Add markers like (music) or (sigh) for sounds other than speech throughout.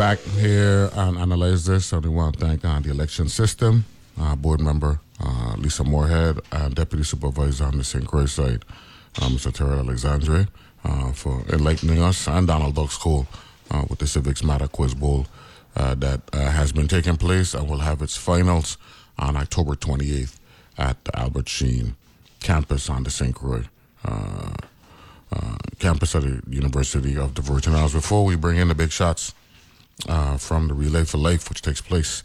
Back here and analyze this. And we want to thank uh, the election system, uh, board member uh, Lisa Moorhead, and deputy supervisor on the St. Croix side, uh, Mr. Terrell Alexandre, uh, for enlightening us, and Donald Duck School uh, with the Civics Matter Quiz Bowl that has been taking place and will have its finals on October 28th at the Albert Sheen campus on the St. Croix. Uh, campus at the University of the Virgin Islands. Before we bring in the big shots uh, from the Relay for Life, which takes place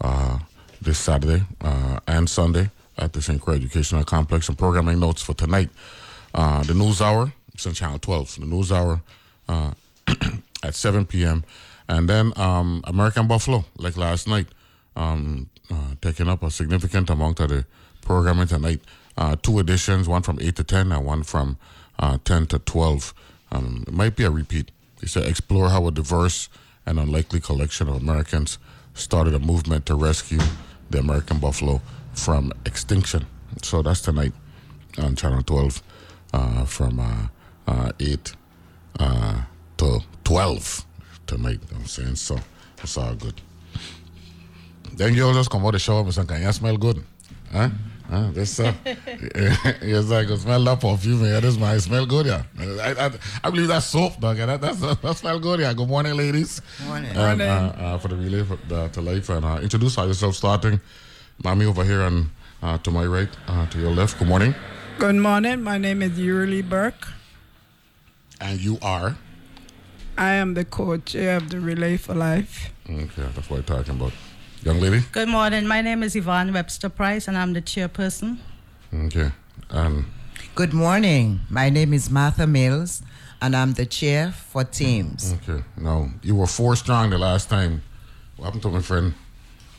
uh, this Saturday uh, and Sunday at the St. Croix Educational Complex, and programming notes for tonight. Uh, the News Hour, it's on Channel 12. The News Hour uh, (clears throat) at 7 p.m. And then um, American Buffalo, like last night, um, uh, taking up a significant amount of the programming tonight. Two editions, one from 8 to 10 and one from uh, 10 to 12. Um, it might be a repeat. He said, explore how a diverse and unlikely collection of Americans started a movement to rescue the American buffalo from extinction. So that's tonight on Channel 12 uh, from uh, uh, 8 uh, to 12 tonight. You know what I'm saying? So it's all good. Then you'll just come out the shower and Can you smell good? Huh? Huh? This, uh, yes, I can smell that perfume. Yeah, this might smell good, yeah. I, I, I believe that's soap, dog. Yeah, that, that's, that smell good, yeah. Good morning, ladies. Morning. And, uh, uh, for the relay for, uh, to life. And uh, introduce yourself, starting. Mommy over here and uh, to my right, uh, to your left. Good morning. Good morning. My name is Euly Burke. And you are? I am the co-chair of the Relay for Life. Okay, that's what I'm talking about. Young lady? Good morning. My name is Yvonne Webster Price, and I'm the chairperson. Okay. And Good morning. My name is Martha Mills, and I'm the chair for teams. Okay. Now you were four strong the last time. What happened to my friend?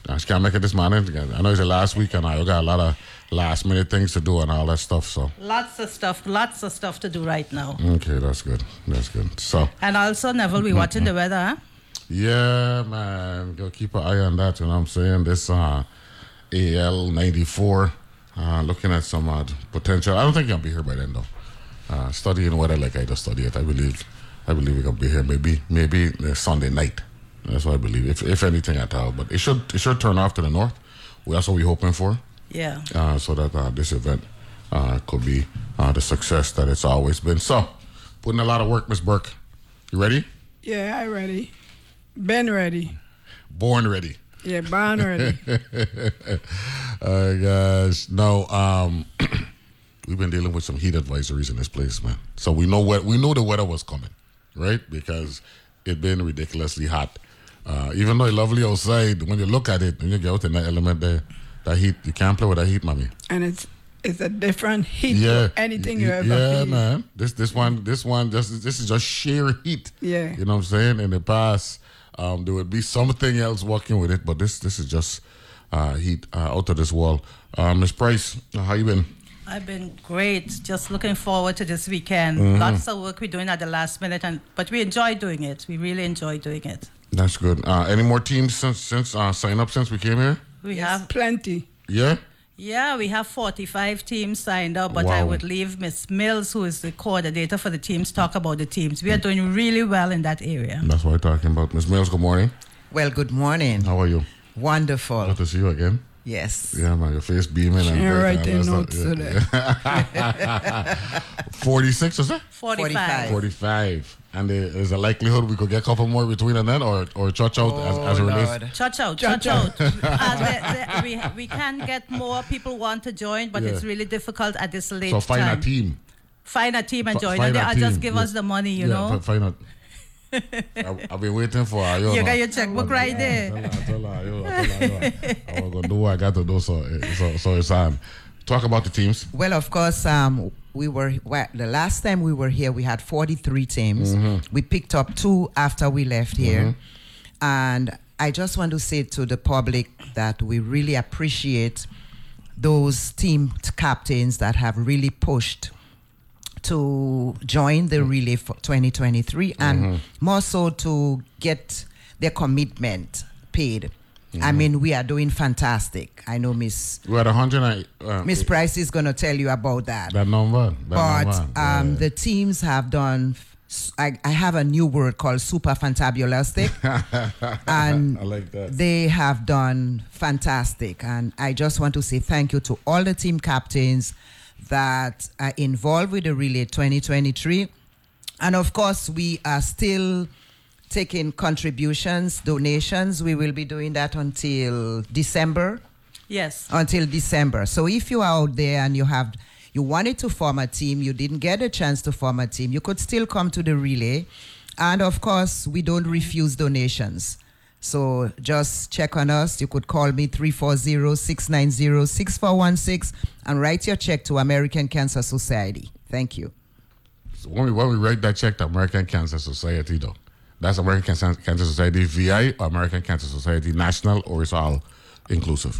I she can't make it this morning. I know it's the last week, and I got a lot of last minute things to do and all that stuff. So Lots of stuff, lots of stuff to do right now. okay, that's good. That's good. So And also, Neville, we watching the weather, huh? Yeah, man, go keep an eye on that. You know what I'm saying? This uh, AL '94, uh, looking at some uh, potential. I don't think I'll be here by then though. Uh, studying weather like I just study it. I believe. I believe we're gonna be here maybe maybe uh, Sunday night. That's what I believe. If if anything at all, but it should it should turn off to the north. Well, that's what we're hoping for. Yeah. Uh, so that uh, this event uh, could be uh, the success that it's always been. So, putting a lot of work, Miss Burke. You ready? Yeah, I'm ready. Ben ready. Born ready. Yeah, born ready. (laughs) Oh gosh, no. Um, (clears throat) we've been dealing with some heat advisories in this place, man. So we know what we know the weather was coming, right? Because it been ridiculously hot. Uh, even though it's lovely outside, when you look at it, when you get out in that element there, that heat, you can't play with that heat, mommy. and it's it's a different heat Yeah, anything you ever Yeah, man. This this one this one just this is just sheer heat. Yeah. you know what I'm saying. In the past, um, there would be something else working with it, but this this is just uh, heat uh, out of this wall. Uh, Miss Price, how you been? I've been great. Just looking forward to this weekend. Mm-hmm. Lots of work we're doing at the last minute, and but we enjoy doing it. We really enjoy doing it. That's good. Uh, any more teams since since uh, sign up since we came here? We have Plenty. Yeah. Yeah, we have 45 teams signed up, but I would leave Miss Mills, who is the coordinator for the teams, talk about the teams. We are doing really well in that area. That's what I'm talking about. Miss Mills, good morning. Well, good morning. How are you? Wonderful. Good to see you again. Yes. Yeah, man, your face beaming. and Yeah, bright right and there, all notes that stuff. today. (laughs) 46, is it? 45. 45. And there's a likelihood we could get a couple more between and then, or or church out as, as it Oh, relates. Lord. Church out, Church church out. (laughs) As the- the- we, we can get more people want to join, but Yeah. it's really difficult at this late So find time. a team. Find a team and Fi- join, find and they just give yeah. us the money, you yeah, know. fi- Find out. I, I've been waiting for her. You, you got your checkbook right there. Tell her, tell her, you, tell her, you. I'm gonna do what I got to do. So, so, so it's on. Talk about the teams. Well, of course, um, we were well, the last time we were here, we had 43 teams. We picked up two after we left here, and I just want to say to the public that we really appreciate those team captains that have really pushed to join the relay for 2023 and more so to get their commitment paid. I mean, we are doing fantastic. I know Miss We had a hundred uh, Miss Price is going to tell you about that. that number. That but number. um, yeah. the teams have done. I have a new word called super fantabulastic, (laughs) and I like they have done fantastic. And I just want to say thank you to all the team captains that are involved with the relay 2023, and of course we are still taking contributions, donations. We will be doing that until December Yes. until December. So if you are out there and you have you wanted to form a team, you didn't get a chance to form a team, you could still come to the relay. And of course, we don't refuse donations. So just check on us. You could call me 340-690-6416 and write your check to American Cancer Society. Thank you. So when we when we write that check to American Cancer Society, though, that's American Cancer, Cancer Society VI or American Cancer Society National, or it's all inclusive.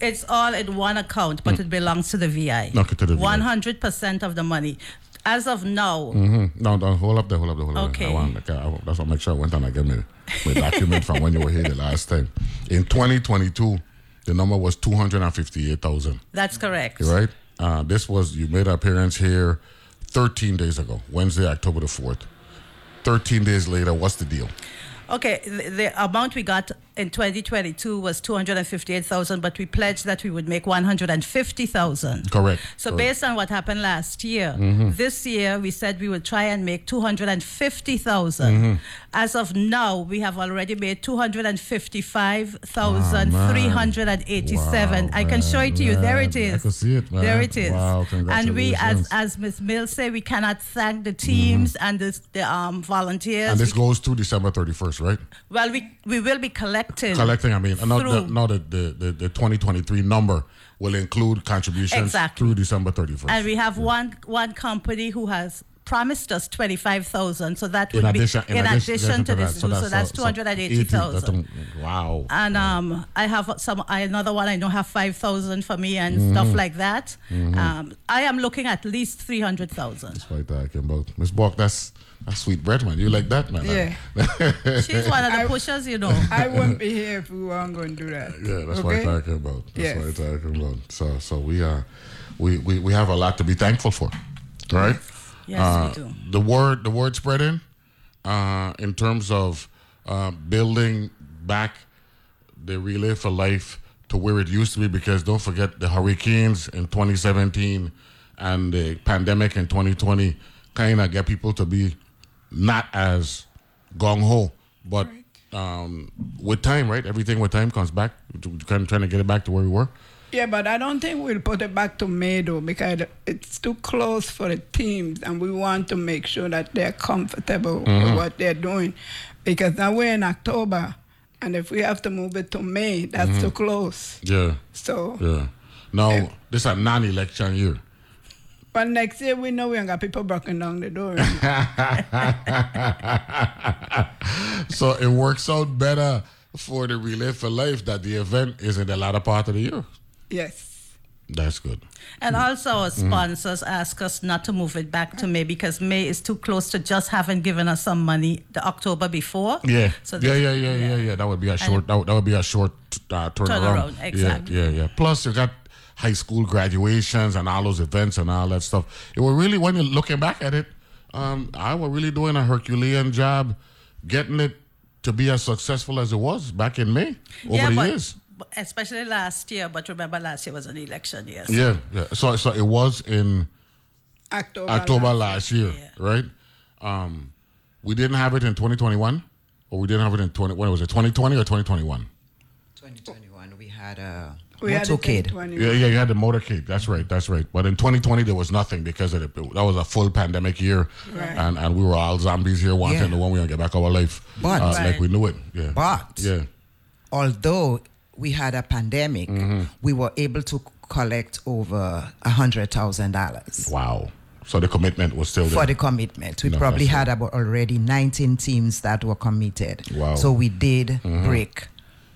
It's all in one account, but it belongs to the VI. Mm. Okay, to the VI. 100% of the money. As of now, Mm-hmm. No, no, hold up there, hold up there, hold up there. I Okay. want, okay, I, want- that's what I make sure I went and get my, my document from when you were here the last time. In 2022, the number was 258,000, that's correct. right? Uh, this was, you made an appearance here 13 days ago, Wednesday, October the 4th. 13 days later, what's the deal? Okay, the, the amount we got in 2022 was 258,000, but we pledged that we would make 150,000. Correct. So Correct. based on what happened last year, mm-hmm. this year we said we would try and make 250,000. Mm-hmm. As of now, we have already made 255,387. Wow, ah, I can show it to you. There it man. I can see it, man. There it is. Wow, and we, as as Ms. Mills say, we cannot thank the teams mm-hmm. and the, the um, volunteers. And this goes to December 31st, right? well, we we will be collecting. Collecting, I mean, not the, the, the, the, the 2023 number will include contributions Exactly. through December 31st. And we have one one company who has promised us twenty five thousand, so that would in addition, be in addition, to this, so that's two hundred and eighty 80, thousand. that's- Wow. And um, I have some I, another one. I know have five thousand for me and Mm-hmm. stuff like that. Um, I am looking at least three hundred thousand. That's what I'm talking about. Miss Burke, that's that's sweet bread, man. You like that, man? Yeah. (laughs) She's one of the I- pushers, you know. I wouldn't be here if we weren't going to do that. Yeah, that's what I'm talking about. That's Yes. what I'm talking about. So, so we are, we, we, we have a lot to be thankful for, right? Yes, Uh, we do. The word, the word spreading, uh, in terms of uh, building back the relay for life to where it used to be. Because don't forget the hurricanes in 2017 and the pandemic in 2020 kind of get people to be not as gung ho, but um, with time, right? Everything with time comes back. Kind of trying to get it back to where we were. Yeah, but I don't think we'll put it back to May though because it's too close for the teams, and we want to make sure that they're comfortable with what they're doing. Because now we're in October, and if we have to move it to May, that's too close. Yeah, So, yeah. Now this is a non-election year. But next year we know we ain't got people breaking down the door. (laughs) so it works out better for the relay for life that the event is in the latter part of the year. yes. That's good. And also, our Mm-hmm. sponsors ask us not to move it back to May because May is too close to just having given us some money the October before. Yeah, So yeah, this- yeah, yeah, yeah, yeah. That would be a short. That would, that would be a short uh, turnaround. Turnaround, exactly. Yeah, yeah, yeah. Plus, you got high school graduations and all those events and all that stuff. It was really when you're looking back at it, um, I was really doing a Herculean job getting it to be as successful as it was back in May over yeah, the but, years. especially last year. But remember, last year was an election year. so- Yeah, yeah. So, so it was in October. October last- last year, Yeah. right? Um, we didn't have it in 2021, or we didn't have it in 20. When was it? 2020 or 2021? 2021, we had a We had it in motorcade. Yeah, yeah, you had the motorcade. That's right, that's right. But in 2020, there was nothing because of the, that was a full pandemic year, Right. and and we were all zombies here wanting Yeah. to when we gonna get back our life, But- uh, like we knew it. Yeah, But yeah, although we had a pandemic, Mm-hmm. we were able to collect over a hundred thousand dollars Wow. So the commitment was still there. for the commitment. We No, probably had about already 19 teams that were committed. Wow. Mm-hmm. So we did break,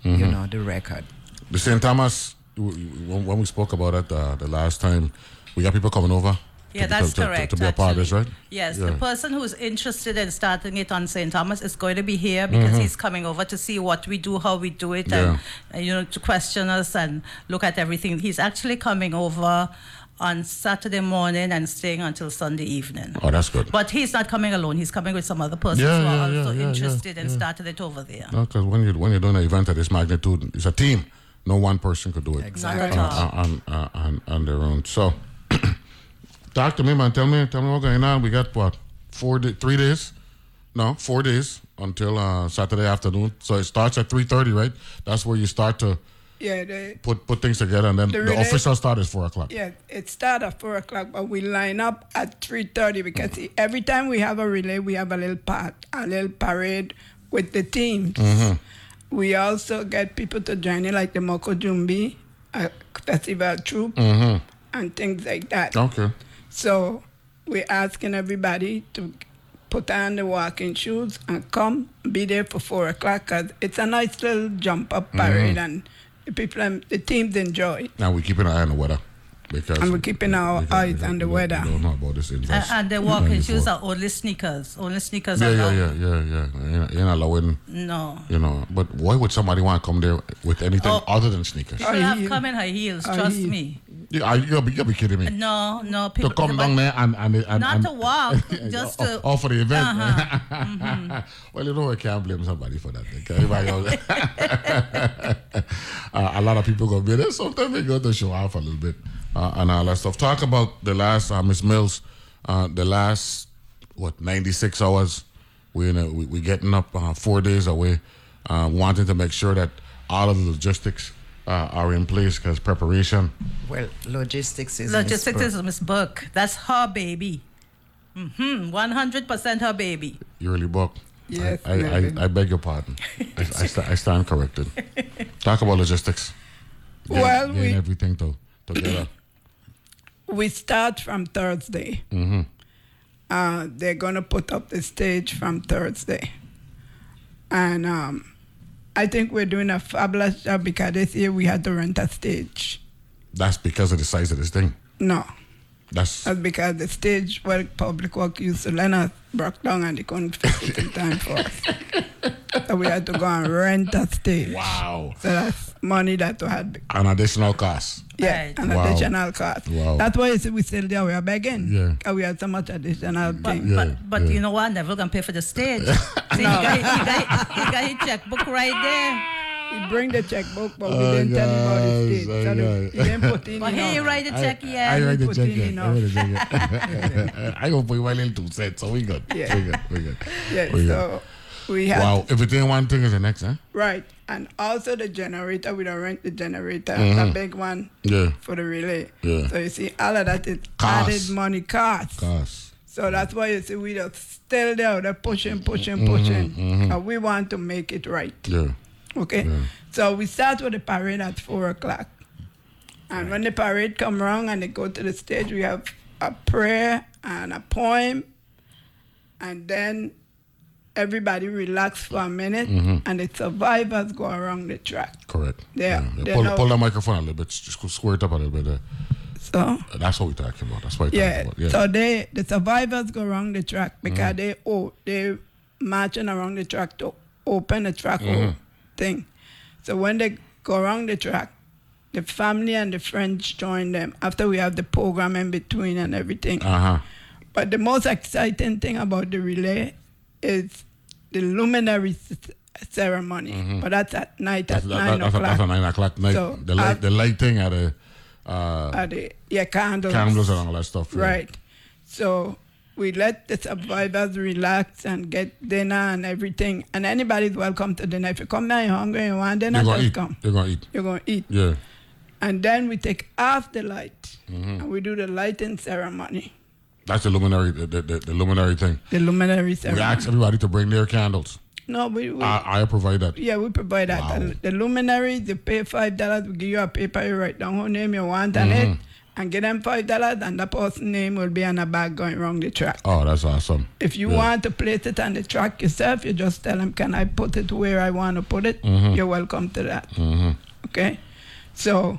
you know, the record. the St. Thomas, w- w- when when we spoke about it uh, the last time, we got people coming over. Yeah, to, that's to, to- correct. To, be a part of this, right? Yes, Yeah. the person who's interested in starting it on St. Thomas is going to be here because he's coming over to see what we do, how we do it, and, Mm-hmm. Yeah. and you know to question us and look at everything. He's actually coming over on Saturday morning and staying until Sunday evening. Oh, that's good. But he's not coming alone. He's coming with some other persons Yeah, who are yeah, also interested and started it over there. Because when you when you're doing an event of this magnitude, it's a team. No one person could do it Exactly. Not at uh, all. on, on, on, on their own. So, (clears throat) talk to me, man. Tell me, tell me what's going on. We got what four, da- three days? No, four days until uh, Saturday afternoon. So it starts at three thirty, right? That's where you start to Yeah, they, put put things together, and then The the, official start is four o'clock. yeah, it starts at four o'clock, but we line up at three thirty because see, every time we have a relay, we have a little part, a little parade with the teams. Mm-hmm. We also get people to join it, like the Moko Jumbi, a festival troupe, mm-hmm. and things like that. Okay. So we're asking everybody to put on the walking shoes and come be there for four o'clock because it's a nice little jump up mm-hmm. parade and the people and the teams enjoy it. Now we keeping an eye on the weather because And we're keeping our because- eyes because on the we weather. We don't about this And, invest. and the walking shoes are only sneakers. Only sneakers Yeah, are yeah, allowed. yeah, yeah, yeah. You're not, you're not allowing, No. you know. But why would somebody want to come there with anything Oh. other than sneakers? People High have heel. come in high heels, High trust heel. me. You, are, you'll, be, you'll be kidding me. No, no. to come down there and and, and Not and, to walk, (laughs) just to. oh, for the event. Uh-huh. (laughs) well, you know, I can't blame somebody for that. Okay? Everybody (laughs) uh, a lot of people go be there. Sometimes they go to show off a little bit uh, and all that stuff. Talk about the last, uh, Miss Mills, uh, the last, what, 96 hours. We're, in a, we, we're getting up uh, four days away, uh, wanting to make sure that all of the logistics uh, are in place because preparation. Well, logistics is Logistics Miss is Miss Burke. That's her baby. Mm-hmm. 100% her baby. You really buck. Yes, I, I, I, I beg your pardon. I, I, sta- I stand corrected. Talk about logistics. Getting- (laughs) Well, getting we- everything to, together. We start from Thursday. Uh, they're gonna put up the stage from Thursday, and um, I think we're doing a fabulous job because this year we had to rent a stage. That's because of the size of this thing. No, That's That's because the stage where Public Work used to lend us broke down and they couldn't fix it in time for us. so we had to go and rent a stage. wow. So that's money that we had. An additional cost. Yeah, Right. an Wow. additional cost. Wow. That's why you see we still there, we are begging. Yeah. we had so much additional But, thing. Yeah, but, but yeah. you know what? I'm never going to pay for the stage. (laughs) See, No. he, got, he, got, he got his checkbook right there. He bring the checkbook, but we Oh, didn't tell him about the gosh, stage. oh, So he didn't put in But he ain't enough. write the check yeah. I write the check in yet. (laughs) I enough. write the check yet. I gonna put my little two cents, so we good. Yeah. We good. We good. Yeah, We good. so we have. Wow. If it ain't one thing, is the next, huh? right, and also the generator. We don't rent the generator, Mhm. the big one Yeah. for the relay. Yeah. So you see, all of that is Cost. added money cost. Cost. So that's why you see we just still there, they're pushing, pushing, Mm-hmm, pushing. And we want to make it right. Yeah. Okay. Yeah. So we start with the parade at four o'clock. And when the parade come around and they go to the stage, we have a prayer and a poem. And then everybody relax for a minute mm-hmm. and the survivors go around the track. Correct. Yeah, they Pull, pull the microphone a little bit. Just square it up a little bit. There. So That's what we're talking about. That's what we're yeah, talking about. Yeah. so they the survivors go around the track because mm. they oh they marching around the track to open the track oh, thing. So when they go around the track, the family and the friends join them after we have the program in between and everything. uh huh. But the most exciting thing about the relay is the luminary c- ceremony. But that's at night That's, at that, nine that, o'clock. that's a nine o'clock night. So, the light, uh, the light thing at a uh, At the, yeah, candles. candles and all that stuff. yeah. Right. So we let the survivors relax and get dinner and everything. And anybody's welcome to dinner. If you come there, you're hungry, you want dinner, You're gonna just eat. come. You're gonna eat. You're going to eat. Yeah. And then we take off the light Mm-hmm. and we do the lighting ceremony, That's the luminary. The, the, the, the luminary thing. the luminary ceremony. We ask everybody to bring their candles. No, we, we I, I provide that. yeah, we provide that. Wow. The, the luminaries, you pay five dollars, we give you a paper, you write down who name you want on Mm-hmm. it, and get them five dollars, and the person's name will be on a bag going around the track. Oh, that's awesome. If you Yeah. want to place it on the track yourself, you just tell them, can I put it where I want to put it? Mm-hmm. You're welcome to that. Okay? So,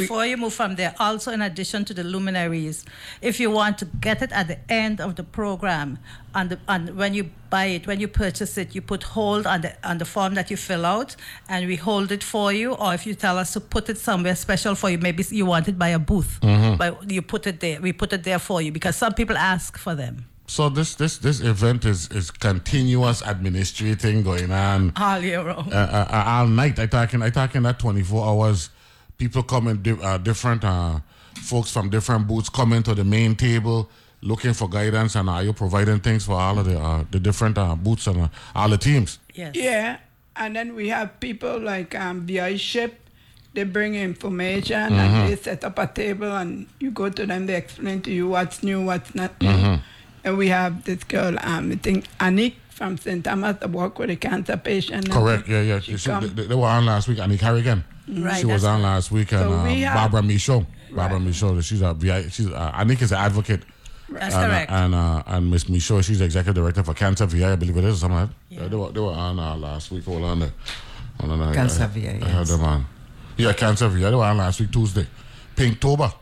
Before you move from there, also in addition to the luminaries, if you want to get it at the end of the program, and, the, and when you buy it, when you purchase it, you put hold on the on the form that you fill out, and we hold it for you. Or if you tell us to put it somewhere special for you, maybe you want it by a booth, but you put it there. We put it there for you because some people ask for them So this this this event is is continuous administrating going on all year round. uh, uh, uh, all night. I talking I talking that twenty four hours. People coming di- uh, different uh, folks from different booths coming to the main table looking for guidance and are you providing things for all of the uh, the different uh, booths and uh, all the teams? yes. yeah. And then we have people like um, VI Ship. They bring information Mm-hmm. and they set up a table and you go to them, they explain to you what's new, what's not new. Mm-hmm. And we have this girl, um, I think Anik from St. Thomas, that work with a cancer patient. Correct. Yeah, yeah. She She- they, they were on last week. Annie Carrigan. Right, She was on last week, and So uh, we have- Barbara Michaud. Barbara Right. Michaud. She's a VI. She's uh, Anik is an advocate. That's and, correct. Uh, and uh, and Miss Michaud, she's the executive director for Cancer VI, I believe it is, or something like that. Yeah. they, were, they were on uh, last week. Hold on there. Hold on there. Cancer I, VI, I heard them on. Yeah, Cancer VI. They were on last week, Tuesday. Pinktober,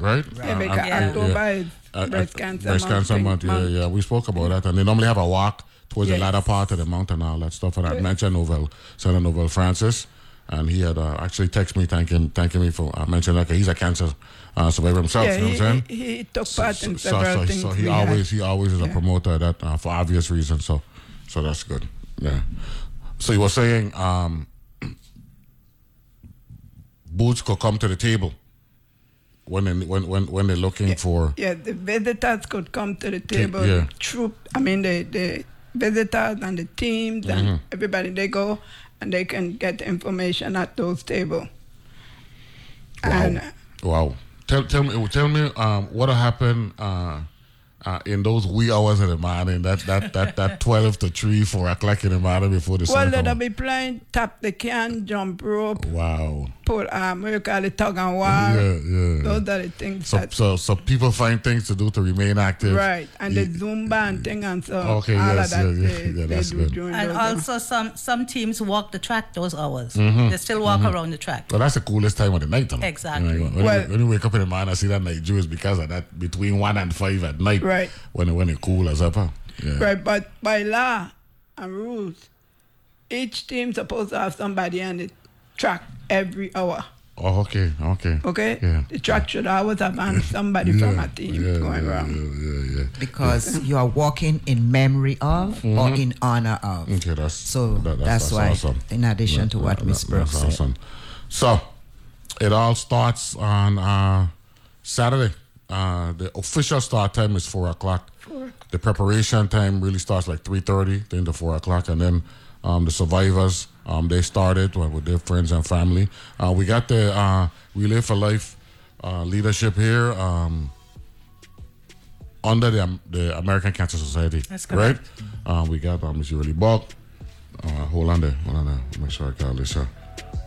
right? Yeah, Uh, because uh, Yeah. October is uh, breast uh, cancer breast month. cancer pink month. Yeah, yeah. We spoke about that, and they normally have a walk towards the latter part of the mountain, and all that stuff. And I mentioned Novelle, Senator Novelle Francis, and he had uh, actually texted me thanking thanking me for uh, mentioning that 'cause he's a cancer uh, survivor himself. Yeah, you know he, what I'm saying? he, he took part in so, several so, things. so he we had. always he always is a promoter of that uh, for obvious reasons. So so that's good. Yeah. So you were saying um, boots could come to the table when they, when when when they're looking for Yeah, the visitors could come to the table. yeah. Troop, I mean, the, the visitors and the teams Mm-hmm. and everybody, they go and they can get information at those tables. And uh, Wow. Tell tell me tell me um what happened uh uh, in those wee hours of the morning, that that that that (laughs) twelve to three, four o'clock in the morning before the well, sun they'll be playing tap the can, jump rope, Wow. pull, um, what you call it, tug and war. Yeah, yeah. Those are the things So that, so so people find things to do to remain active. right. And Yeah. the Zumba and thing and so Okay, all yes, of that yeah, yeah, they, yeah, they that's good. And those hours. also, some some teams walk the track those hours. Mm-hmm. They still walk around the track. Well, that's the coolest time of the night. though. Exactly. You know, when, Well- you, when you wake up in the morning I see that night Jew is because of that between one and five at night. Right. When it, when it cool as ever. Yeah. Right, but by law and rules, each team supposed to have somebody on the track every hour. Oh, okay, okay. Okay? Yeah. The track should always have on somebody from a team yeah, going yeah, around. Yeah, yeah, yeah. because you are walking in memory of or in honor of. Okay, that's So that- that's, why, awesome. in addition That- to what that- Miss Brooks that's said. awesome. So, it all starts on uh, Saturday. Uh, the official start time is four o'clock. The preparation time really starts like three thirty, then to four o'clock, and then um, the survivors um, they started with their friends and family. Uh, we got the uh, Relay for Life uh, leadership here. Um, under the, um, the American Cancer Society. That's right. correct. Uh, we got um, Miss Euly Burke. Uh, hold on there. Hold on there. Make sure I got this. Uh,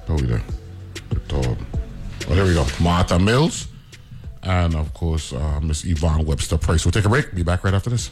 oh, we there. Oh, there we go. Martha Mills. And of course, uh, Miss Yvonne Webster Price. We'll take a break. Be back right after this.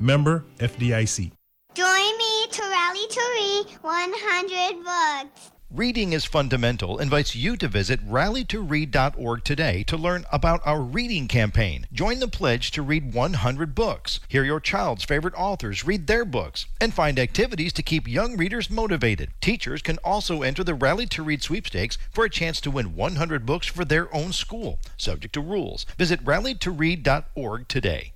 Member FDIC. Join me to rally to read 100 books. Reading is Fundamental invites you to visit rallytoread.org today to learn about our reading campaign. Join the pledge to read 100 books. Hear your child's favorite authors read their books and find activities to keep young readers motivated. Teachers can also enter the Rally to Read sweepstakes for a chance to win 100 books for their own school, subject to rules. Visit rallytoread.org today.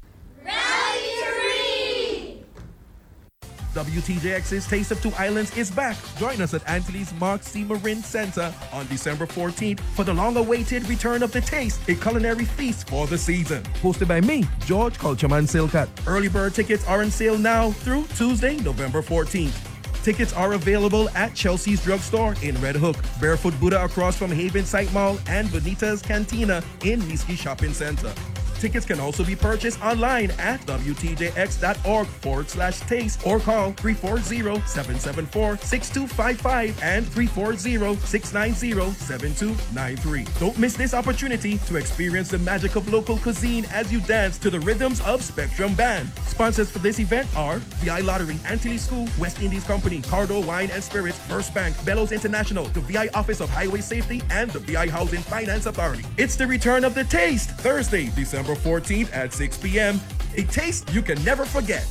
WTJX's Taste of Two Islands is back. Join us at Antilles Mark C. Marin Center on December 14th for the long-awaited return of the Taste, a culinary feast for the season. Hosted by me, George Culturman Silcat. Early bird tickets are on sale now through Tuesday, November 14th. Tickets are available at Chelsea's Drugstore in Red Hook, Barefoot Buddha across from Havensight Mall, and Bonita's Cantina in Nisky Shopping Center. Tickets can also be purchased online at WTJX.org forward slash taste or call 340-774-6255 and 340-690-7293. Don't miss this opportunity to experience the magic of local cuisine as you dance to the rhythms of Spectrum Band. Sponsors for this event are VI Lottery, Antilles School, West Indies Company, Cardo Wine and Spirits, First Bank, Bellows International, the VI Office of Highway Safety, and the VI Housing Finance Authority. It's the return of the taste, Thursday, December 14th at 6 p.m. A taste you can never forget.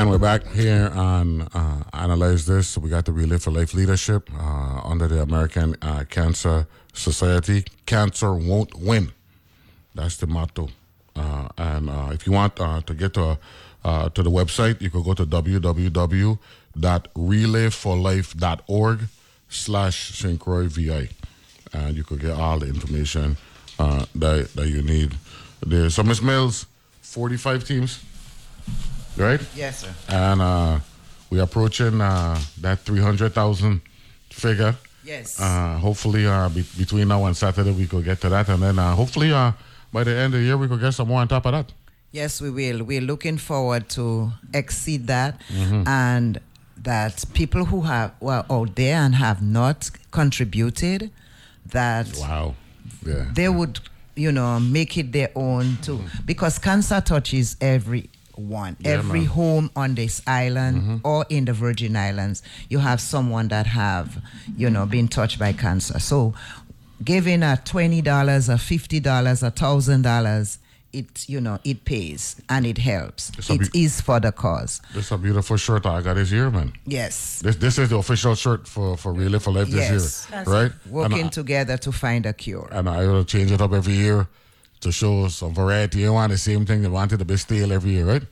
And we're back here on uh, Analyze This. We got the Relay for Life Leadership uh, under the American uh, Cancer Society. Cancer won't win. That's the motto. Uh, and uh, if you want uh, to get to, uh, to the website, you could go to www.relayforlife.org slash St. Croix VI. And you could get all the information uh, that, that you need. There's, so, Ms. Mills, 45 teams, right? Yes, sir. and uh, we're approaching uh, that 300,000 figure. Yes. Uh, hopefully, uh, be- between now and Saturday, we could get to that. And then uh, hopefully, uh, by the end of the year, we could get some more on top of that. Yes, we will. We're looking forward to exceed that, and that people who have who are out there and have not contributed, that Wow. Yeah. they would, you know, make it their own too, because cancer touches everyone, Yeah, every man. home on this island mm-hmm. or in the Virgin Islands. You have someone that have, you know, been touched by cancer. So, giving a twenty dollars, a fifty dollars, a thousand dollars. It you know it pays and it helps. It's It beau- is for the cause. This is a beautiful shirt I got this year, man. Yes, This this is the official shirt for, for Relay for Life this Yes. year, Yes. right? working and, I, together to find a cure. and I will change it up every year to show some variety. You want the same thing. They want it to be stale every year, right?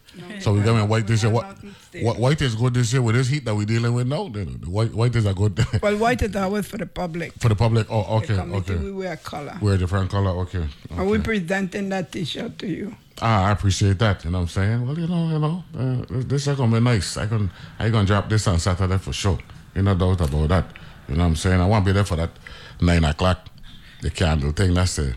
so we're going white this year. What, what white is good this year with this heat that we're dealing with now? The, white white is a good (laughs) Well, white is always for the public. for the public. Oh, okay, okay. we wear color. A different color. Okay. And we presenting that T-shirt to you. Ah, I appreciate that. You know what I'm saying? Well, you know, you know, uh, this- is gonna be nice. I can, I gonna drop this on Saturday for sure. You no doubt about that. You know what I'm saying? I want to be there for that nine o'clock, the candle thing. That's the,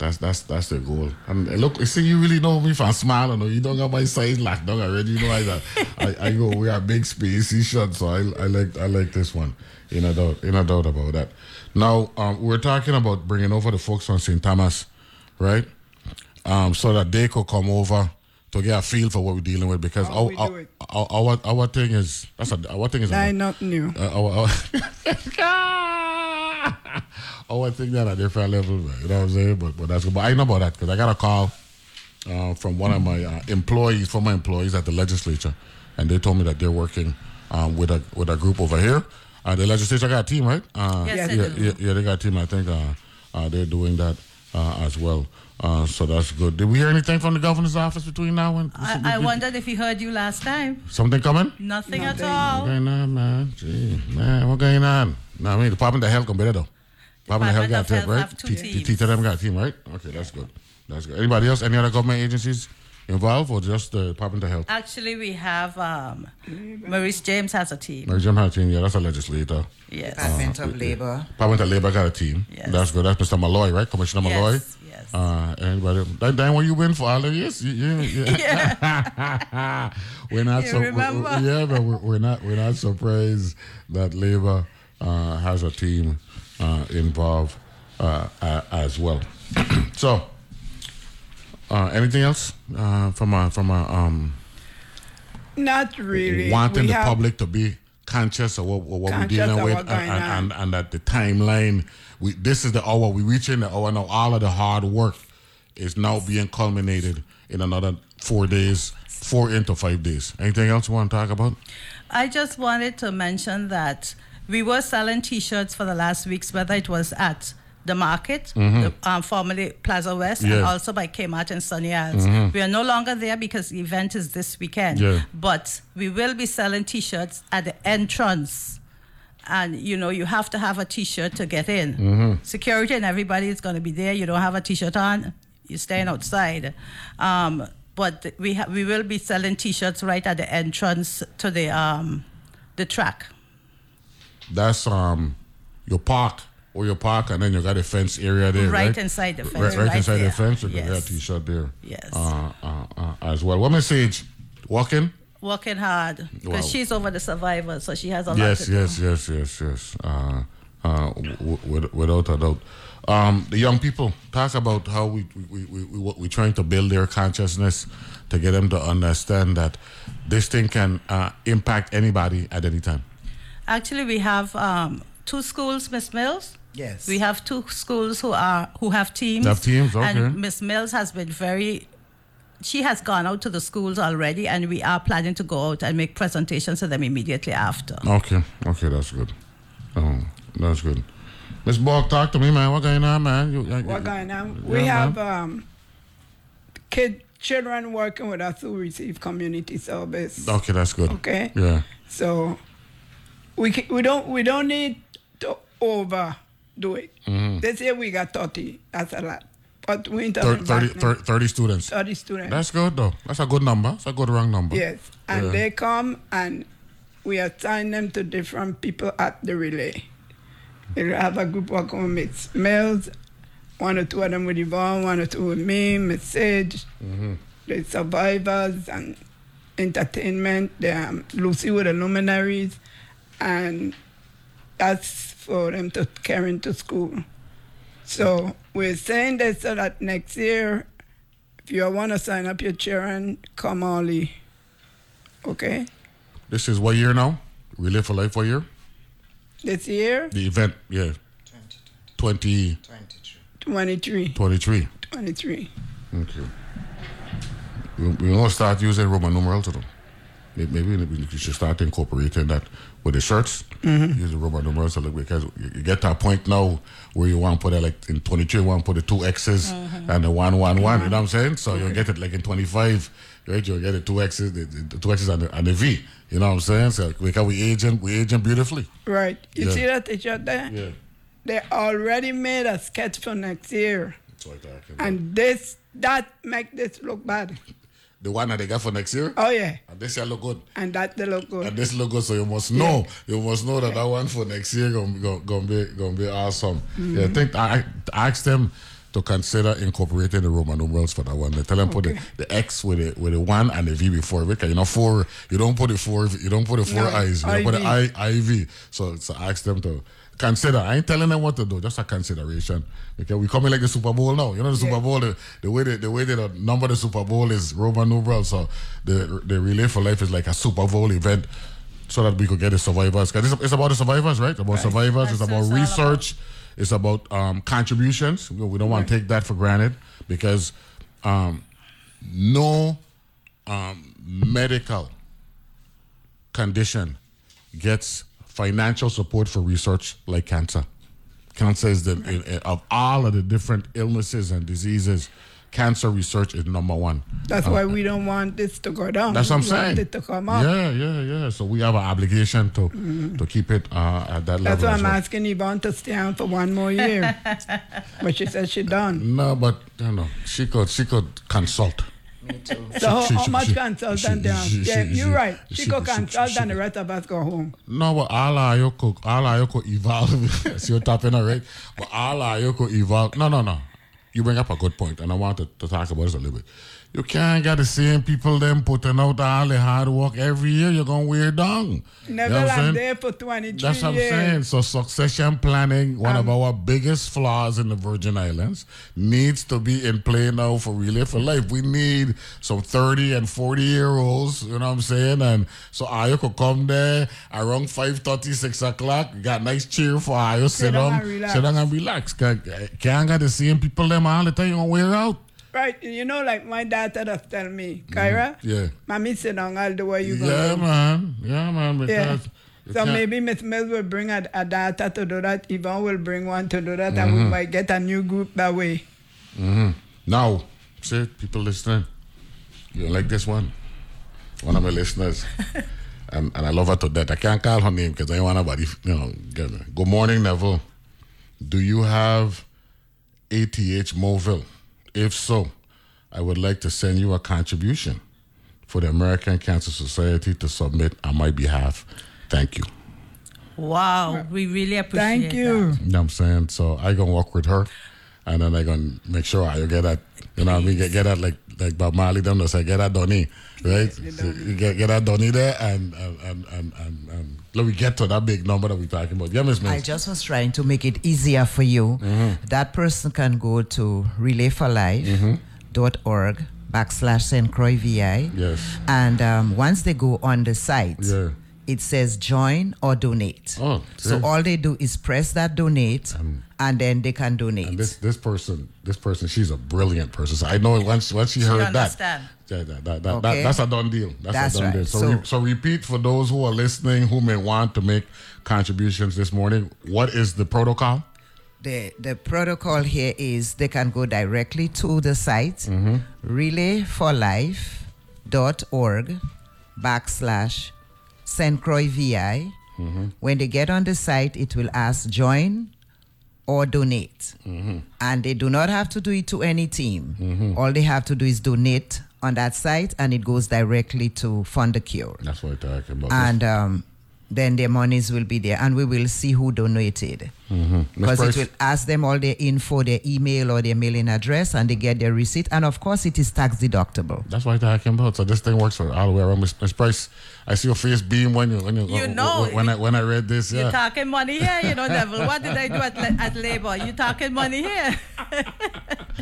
that's that's that's the goal. And uh, look, see, you really know me small. You know, you don't got my size locked down already. You know, I, I, I go. We are big spacey shot, so I, I like, I like this one. In a doubt, in a doubt about that. Now, um, we're talking about bringing over the folks from St. Thomas, right? um, so that they could come over to get a feel for what we're dealing with because our, our, our, our our thing is that's a our thing is a, That not new. uh, our, our, (laughs) our thing at a different level, you know what I'm saying? But but that's good. But I know about that because I got a call uh, from one of my uh, employees, my employees at the legislature, and they told me that they're working um, with a with a group over here. Uh, the legislature got a team, right? Uh, Yes, yeah, they do. yeah, yeah, they got a team. I think uh, uh, they're doing that as well. Uh, so that's good. Did we hear anything from the governor's office between now and I, I wondered if he heard you last time. something coming? Nothing, Nothing. at all. What's going on, man? Gee, man, what's going on? No, I mean, Department of Health can better though. Department of Health Department got a of team, Health right? have two T- teams. Teach them got a team, right? Okay, that's good. That's good. Anybody else? Any other government agencies involved or just the Department of Health? Actually, we have um, Marise James has a team. Marise James has a team, yeah, that's a legislator. Yes. Department of Labor. Department of Labor got a team. Yes. That's good. That's Mr. Molloy, right? Commissioner Molloy. Yes. Yes. Uh, anybody? That, that one you win for all of this? Yeah, yeah. (laughs) we're not You so. remember? Yeah, but we're, we're not. We're not surprised that Labor uh, has a team uh, involved uh, a- as well. (clears throat) so, uh, anything else uh, from a from a um, Not really. wanting We the public to be conscious of what, what we're dealing of with what's and, going and, and, and that the timeline. We this is the hour we're reaching the hour now. All of the hard work is now being culminated in another four days four into five days. Anything else you want to talk about? I just wanted to mention that we were selling T-shirts for the last weeks, whether it was at the market, the, um, formerly Plaza West, and Mm-hmm. Yeah. Mm-hmm. also by Kmart and Sunny Isles. We are no longer there because the event is this weekend. Yeah. But we will be selling T-shirts at the entrance. And you know, you have to have a T-shirt to get in. Mm-hmm. Security and everybody is going to be there. You don't have a T-shirt on, you're staying outside. Um, but we ha- we will be selling T-shirts right at the entrance to the um, the track. that's um your park or your park and then you got a fence area there right, Right inside the fence, right right inside the fence you can get a Yes. t-shirt there Yes. uh, uh, uh, as well what message walking Working hard because Wow. she's over the survivor, so she has a lot Yes, to do. yes, yes, yes, yes. Uh, uh, w- w- without a doubt. Um, the young people talk about how we we, we, we we we're trying to build their consciousness to get them to understand that this thing can uh, impact anybody at any time. Actually, we have um, two schools, Miss Mills. Yes. We have two schools who are who have teams. Have teams, okay. And Miss Mills has been very. She has gone out to the schools already, and we are planning to go out and make presentations to them immediately after. Okay, okay, that's good. Oh, that's good. Miss Burke, talk to me, man. What going on, man? You, you- What going on? We Yeah, have um, kid children working with us who receive community service. Okay, that's good. Okay. Yeah. So we ca- we don't we don't need to overdo it. Mm-hmm. This year we got thirty. That's a lot. But we Thir- 30, 30, 30, 30 students. 30 students. That's good, though. That's a good number. That's a good round number. Yes, and Yeah. they come and we assign them to different people at the relay. We have a group working with Miss Mills, one or two of them with Yvonne, one or two with me, Miss Sage, the survivors and entertainment, the, um, Lucy with the luminaries, and that's for them to carry into school. So we're saying that so that next year, if you want to sign up your children, come early. Okay? This is what year now? We live for life what year? This year, The event, yeah. 2023. 23. 23. 23. Okay. We, we want to start using Roman numerals, though. Maybe, maybe we should start incorporating that with the shirts. Mm-hmm. Use the Roman numerals so like, because you, get to a point now where you want to put it like in 23, you want to put the two X's mm-hmm. and the one, one, one. You know what I'm saying? So you'll mm-hmm. get it like in 25, right? You'll get the two X's, the, the two X's and the, and the V. You know what I'm saying? So because we aging, we aging beautifully. Right. You Yeah. see that t-shirt there? Yeah. They already made a sketch for next year. That's what I'm talking about. And this, that make this look bad. The one that they got for next year, Oh, yeah. and this year look good. And that they look good. And this look good, so you must know. You must know that that one for next year gonna, gonna, gonna be gonna be awesome. Mm-hmm. Yeah, I think I, I asked them to consider incorporating the Roman numerals for that one. They tell them put the, the X with the with the one and the V before it. Because you know four, you don't put the four, you don't put the four No, I's, you don't put the I, IV. IV. So, so I asked them to consider. I ain't telling them what to do, just a consideration. Okay, we coming like the Super Bowl now. You know the Super Yeah. Bowl, the, the way they, the way they the number the Super Bowl is Roman numerals. So the the relay for life is like a Super Bowl event. So that we could get the survivors. Cause it's, it's about the survivors, right? About survivors. It's about what it's about. research. It's about um, contributions. We we don't want to take that for granted because um, no um, medical condition gets financial support for research like cancer. Cancer is the in- in- eh, eh, of all of the different illnesses and diseases. Cancer research is number one. That's why uh, we don't want this to go down. That's what I'm we saying. want it to come up. Yeah, yeah, yeah. So we have an obligation to mm. to keep it uh, at that level. That's why I'm well. asking Yvonne to stay on for one more year. (laughs) but she said she done. No, but you know, she could she could consult. So (laughs) how, She- how she- much she- consultant she- down? she- Yeah, you're right. she- She go she- consult she- the rest of us go home. No, but all I you could all I you could evolve. (laughs) See what tapping right? But all I you could evolve. No, no, no. You bring up a good point, and I want to, to talk about this a little bit. You can't get the same people them putting out all the hard work every year. You're gonna wear down. You know I'm there for 23 That's what I'm years. saying. So succession planning, one of um, our biggest flaws in the Virgin Islands, needs to be in play now for Relay for Life. We need some 30 and 40 year olds, you know what I'm saying? And so Ayo could come there around 5.30, 6 o'clock, got nice cheer for Ayo, sit, down down, and relax. sit down and relax. Can't, can't get the same people them all the time, you gonna wear out. Right, you know, like my daughter does tell me, Kyra, Mm-hmm. Yeah. mommy sit down all the way you go. Yeah, man. Yeah, man. Yeah. Because you So maybe Miss Mills will bring a, a data to do that. Yvonne will bring one to do that, Mm-hmm. and we might get a new group that way. Now, see, people listening, you like this one? One of my listeners. (laughs) and, and I love her to death. I can't call her name because I don't want nobody, you know. Good morning, Neville. Do you have ATH Mobile? If so, I would like to send you a contribution for the American Cancer Society to submit on my behalf. Thank you. Wow, we really appreciate it. Thank you. that. You know what I'm saying? So I gonna work with her, and then I gonna make sure I get that. You know what I mean? Get, get that like like Bob Marley them to say get that Donny, eh? Right? So you get get that Donny there, and and and and, and, let me get to that big number that we're talking about. Yeah, Miss I just was trying to make it easier for you. Mm-hmm. That person can go to relayforlife.org backslash St. Croix VI. Yes. And um, once they go on the site, Yeah. it says join or donate. Oh, so all they do is press that donate and then they can donate. And this this person this person she's a brilliant person. So I know once once she heard understand. that. Yeah, that, that, that, Okay. that, that's a done deal. That's, That's a done right. deal. So, So- re- so repeat for those who are listening who may want to make contributions this morning. What is the protocol? the the protocol here is they can go directly to the site mm-hmm. relayforlife.org backslash St. Croix VI. Mm-hmm. When they get on the site, it will ask join or donate. Mm-hmm. And they do not have to do it to any team. All they have to do is donate on that site and it goes directly to Fund the Cure. That's what I'm talking about. And um, then their monies will be there and we will see who donated Miss because it will ask them all their info, their email or their mailing address, and they get their receipt. And of course, it is tax deductible. That's what I'm talking about. So this thing works for all the way around. Miss Price, I see your face beam when you when you, You know, when, I when I read this. You're Yeah. talking money here, you know, Neville. What did I do at, at labor? You talking money here? (laughs)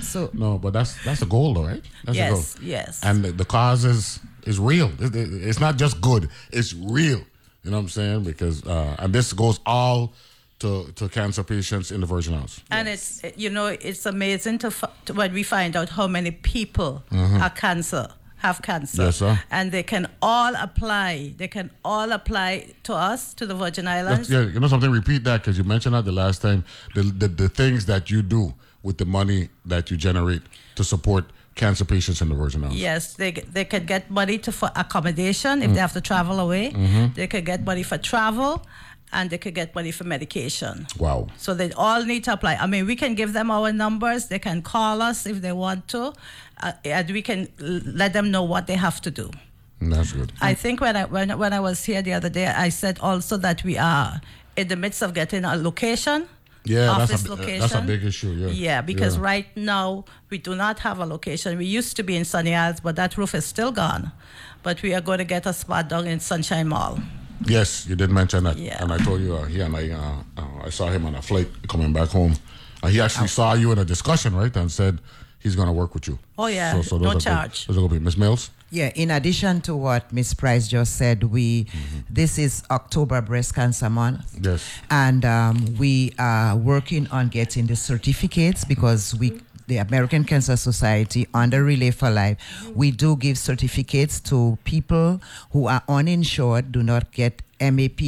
So No, but that's that's a goal, though, right? That's Yes, the goal. yes. And the, the cause is is real. It- it- it's not just good. It's real. You know what I'm saying? Because uh, and this goes all to to cancer patients in the Virgin Islands. And it's you know it's amazing to, f- to when we find out how many people are cancer have cancer. Yes, sir. and they can all apply. They can all apply to us to the Virgin Islands. That's- yeah, you know something. Repeat that because you mentioned that the last time. The, the the things that you do with the money that you generate to support cancer patients in the Virgin Islands. Yes, they they could get money to for accommodation Mm. if they have to travel away. Mm-hmm. They could get money for travel, and they could get money for medication. Wow. So they all need to apply. I mean, we can give them our numbers. They can call us if they want to, uh, and we can l- let them know what they have to do. That's good. I think when I when, when I was here the other day, I said also that we are in the midst of getting a location. Yeah, office that's a, location. that's a big issue. Yeah. Yeah, because Yeah. right now we do not have a location. We used to be in Sunny Isles, but that roof is still gone. But we are going to get a spot down in Sunshine Mall. Yes, you did mention that, Yeah. and I told you uh, he and I, uh, uh, I saw him on a flight coming back home. Uh, he actually saw you in a discussion, right, and said he's going to work with you. Oh, yeah, those no are big- charge. those are going to be Miss Mills. Yeah, in addition to what Miss Price just said, we this is October Breast Cancer Month. Yes. And um, we are working on getting the certificates because we the American Cancer Society under Relay for Life, we do give certificates to people who are uninsured, do not get MAP,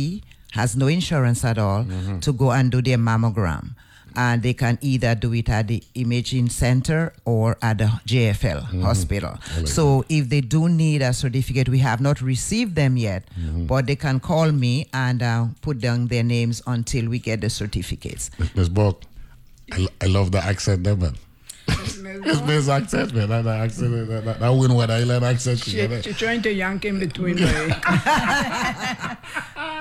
has no insurance at all, mm-hmm. to go and do their mammogram. And they can either do it at the imaging center or at the JFL mm-hmm. hospital. So if they do need a certificate, we have not received them yet, mm-hmm. but they can call me and uh, put down their names until we get the certificates. Miss Brock, I, I love the accent there, man. It's Miss accent, man. That, that accent, that, that, that Windward Island accent. She, together. she trying to yank in between my (laughs)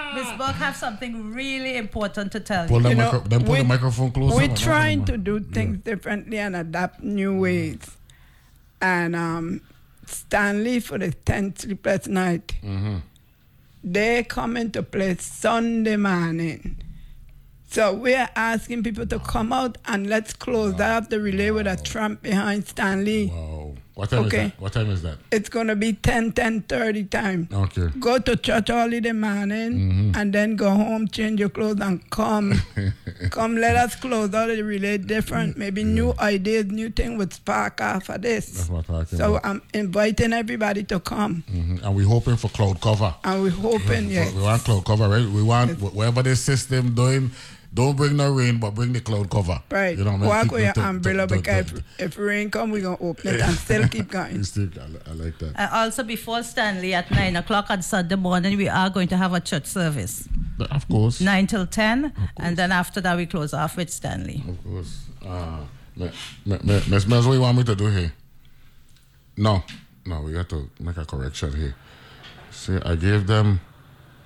(laughs) Miss Burke have something really important to tell Pull you. the, You know, then pull the we- microphone closer. We're trying to do things differently and adapt new ways. And um, Stanley for the 10th sleepless night, Mm-hmm. they come into play Sunday morning. So we're asking people to come out and let's close out the relay with a tramp behind Stanley. Wow. What time is Okay. that? What time is that? It's going to be 10, 10, 30 time. Okay. Go to church early the morning Mm-hmm. and then go home, change your clothes and come. (laughs) come, let us close out the relay different. Maybe new ideas, new thing would spark off of this. That's what I'm talking So about. I'm inviting everybody to come. Mhm. And we're hoping for cloud cover. And we're hoping, yes. (laughs) We want cloud cover, right? We want wh- whatever the system doing. Don't bring no rain, but bring the cloud cover. Right. You know what I mean? Walk with your to- to- umbrella because if, if rain come, we're going to open it and still keep (laughs) going. Still- I, I like that. Uh, also, before Stanley at 9 o'clock on Sunday morning, we are going to have a church service. Of course. 9 till 10, and then after that, we close off with Stanley. Of course. Uh, me- me- me- Miss Mills, what you want me to do here? No, no, we got to make a correction here. See, I gave them,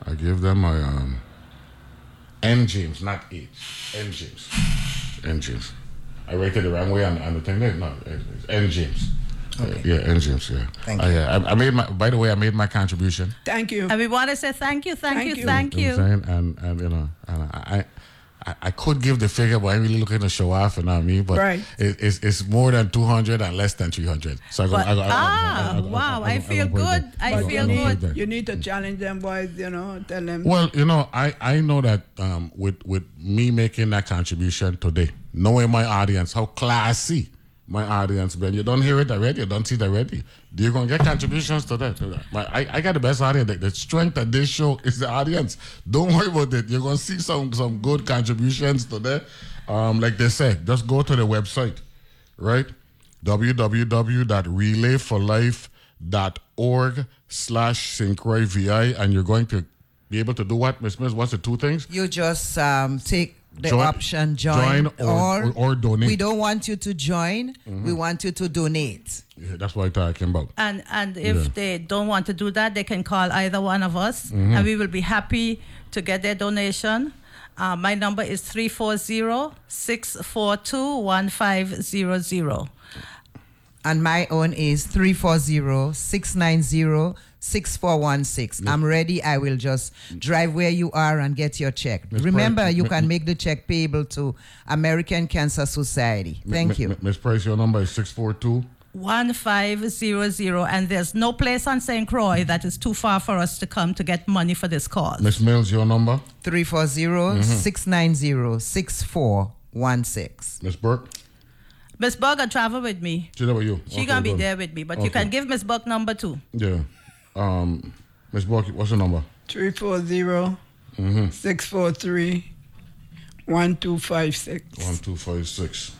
I gave them my um, engines, not H, engines, James. I rated it the wrong way on, on the thing there. No, it's James. Okay. Yeah, James. Yeah. Thank Uh, you. yeah, I, I made my. By the way, I made my contribution. Thank you. And we want to say thank you, thank, Thank you, you. thank You you. know what I'm saying? And and you know, and I, I I could give the figure, but I ain't really looking to show off, you know what I mean? But Right. it, it's it's more than two hundred and less than three hundred. So I go, But- I go, ah, I go- I go- wow, I feel go put it good. I feel go put it good. You need to challenge them boys, you know, tell them. Well, you know, I, I know that um, with with me making that contribution today, knowing my audience, how classy my audience been. You don't hear it already, you don't see it already. Do You're gonna get contributions to that. to. My- I, I got the best audience. The, strength of this show is the audience. Don't worry about it. You're gonna see some some good contributions to that. Um, like they said, just go to the website, right? www.relayforlife.org slash St. Croix VI and you're going to be able to do what, Miss Mills? What's the two things? You just um, take the Join- option join, join or- or- or donate. We don't want you to join. Mm-hmm. We want you to donate. Yeah, that's what I'm talking about. And and if Yeah. they don't want to do that, they can call either one of us, Mm-hmm. and we will be happy to get their donation. Uh, my number is 340-642-1500. And my own is 340-690-6416. I'm ready. I will just drive where you are and get your check. Miss Remember, Price, you mi- can make the check payable to American Cancer Society. Thank Mi- you. Mi- Miss Price, your number is 642. 1500 and there's no place on St. Croix that is too far for us to come to get money for this cause. Miss Mills, your number. Mm-hmm. 340-690-6416. Miss Burke. Miss Burger travel with me. She there with you. She Okay, gonna be there with me, but you can give Miss Burke number two. Yeah. Um, Miss Burke, what's your number? 340 Mm-hmm. 643 1256. 1256.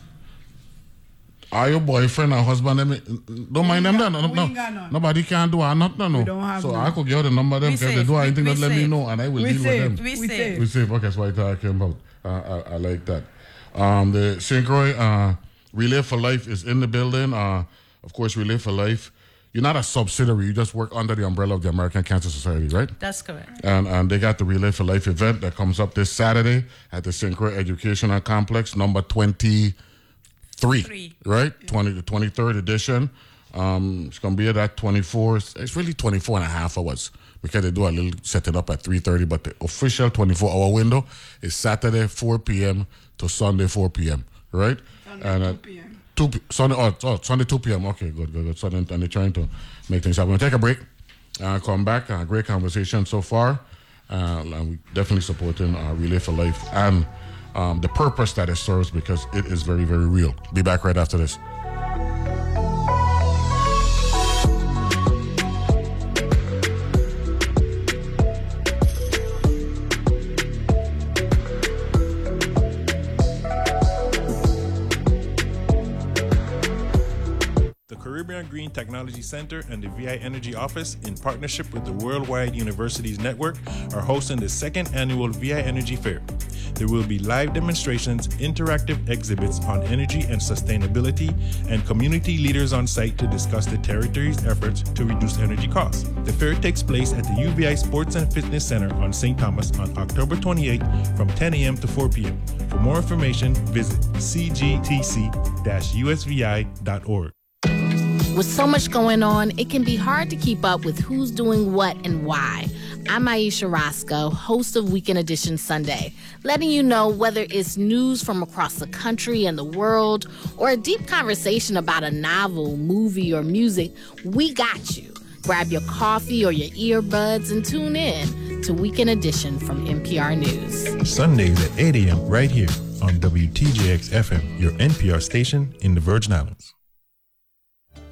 Are your boyfriend or husband? them- Don't mind them. got- No, no, no. Nobody can do or not. No, no. We don't have so none. I could give you the number them. We If they do anything, we just let me know and I will We deal with them. We We say safe. We safe. Okay, that's what I'm talking about. Uh, I, I like that. Um, the St. Croix uh, Relay for Life is in the building. Uh, of course, Relay for Life. You're not a subsidiary. You just work under the umbrella of the American Cancer Society, right? that's correct. And, and they got the Relay for Life event that comes up this Saturday at the St. Croix Educational Complex, number 23, Three. right? 20, the 23rd edition. Um, it's going to be at that 24. It's really 24 and a half hours because they do a little setting up at 3.30, but the official 24-hour window is Saturday 4 p.m. to Sunday 4 p.m., right? Sunday, and, uh, 2 p.m. 2 p- Sunday, oh, oh, Sunday 2 p.m. Okay, good, good, good. Sunday, and they're trying to make things happen. We'll take a break. Uh, come back. Uh, great conversation so far. Uh, and we definitely supporting uh, Relay for Life and um, the purpose that it serves because it is very, very real. Be back right after this. Technology Center and the VI Energy Office, in partnership with the Worldwide Universities Network, are hosting the second annual VI Energy Fair. There will be live demonstrations, interactive exhibits on energy and sustainability, and community leaders on site to discuss the territory's efforts to reduce energy costs. The fair takes place at the UVI Sports and Fitness Center on St. Thomas on October 28th from 10 a.m. to 4 p.m. For more information, visit cgtc-usvi.org. With so much going on, it can be hard to keep up with who's doing what and why. I'm Ayesha Rascoe, host of Weekend Edition Sunday, letting you know whether it's news from across the country and the world or a deep conversation about a novel, movie, or music, we got you. Grab your coffee or your earbuds and tune in to Weekend Edition from NPR News. Sundays at 8 a.m. right here on WTJX FM, your NPR station in the Virgin Islands.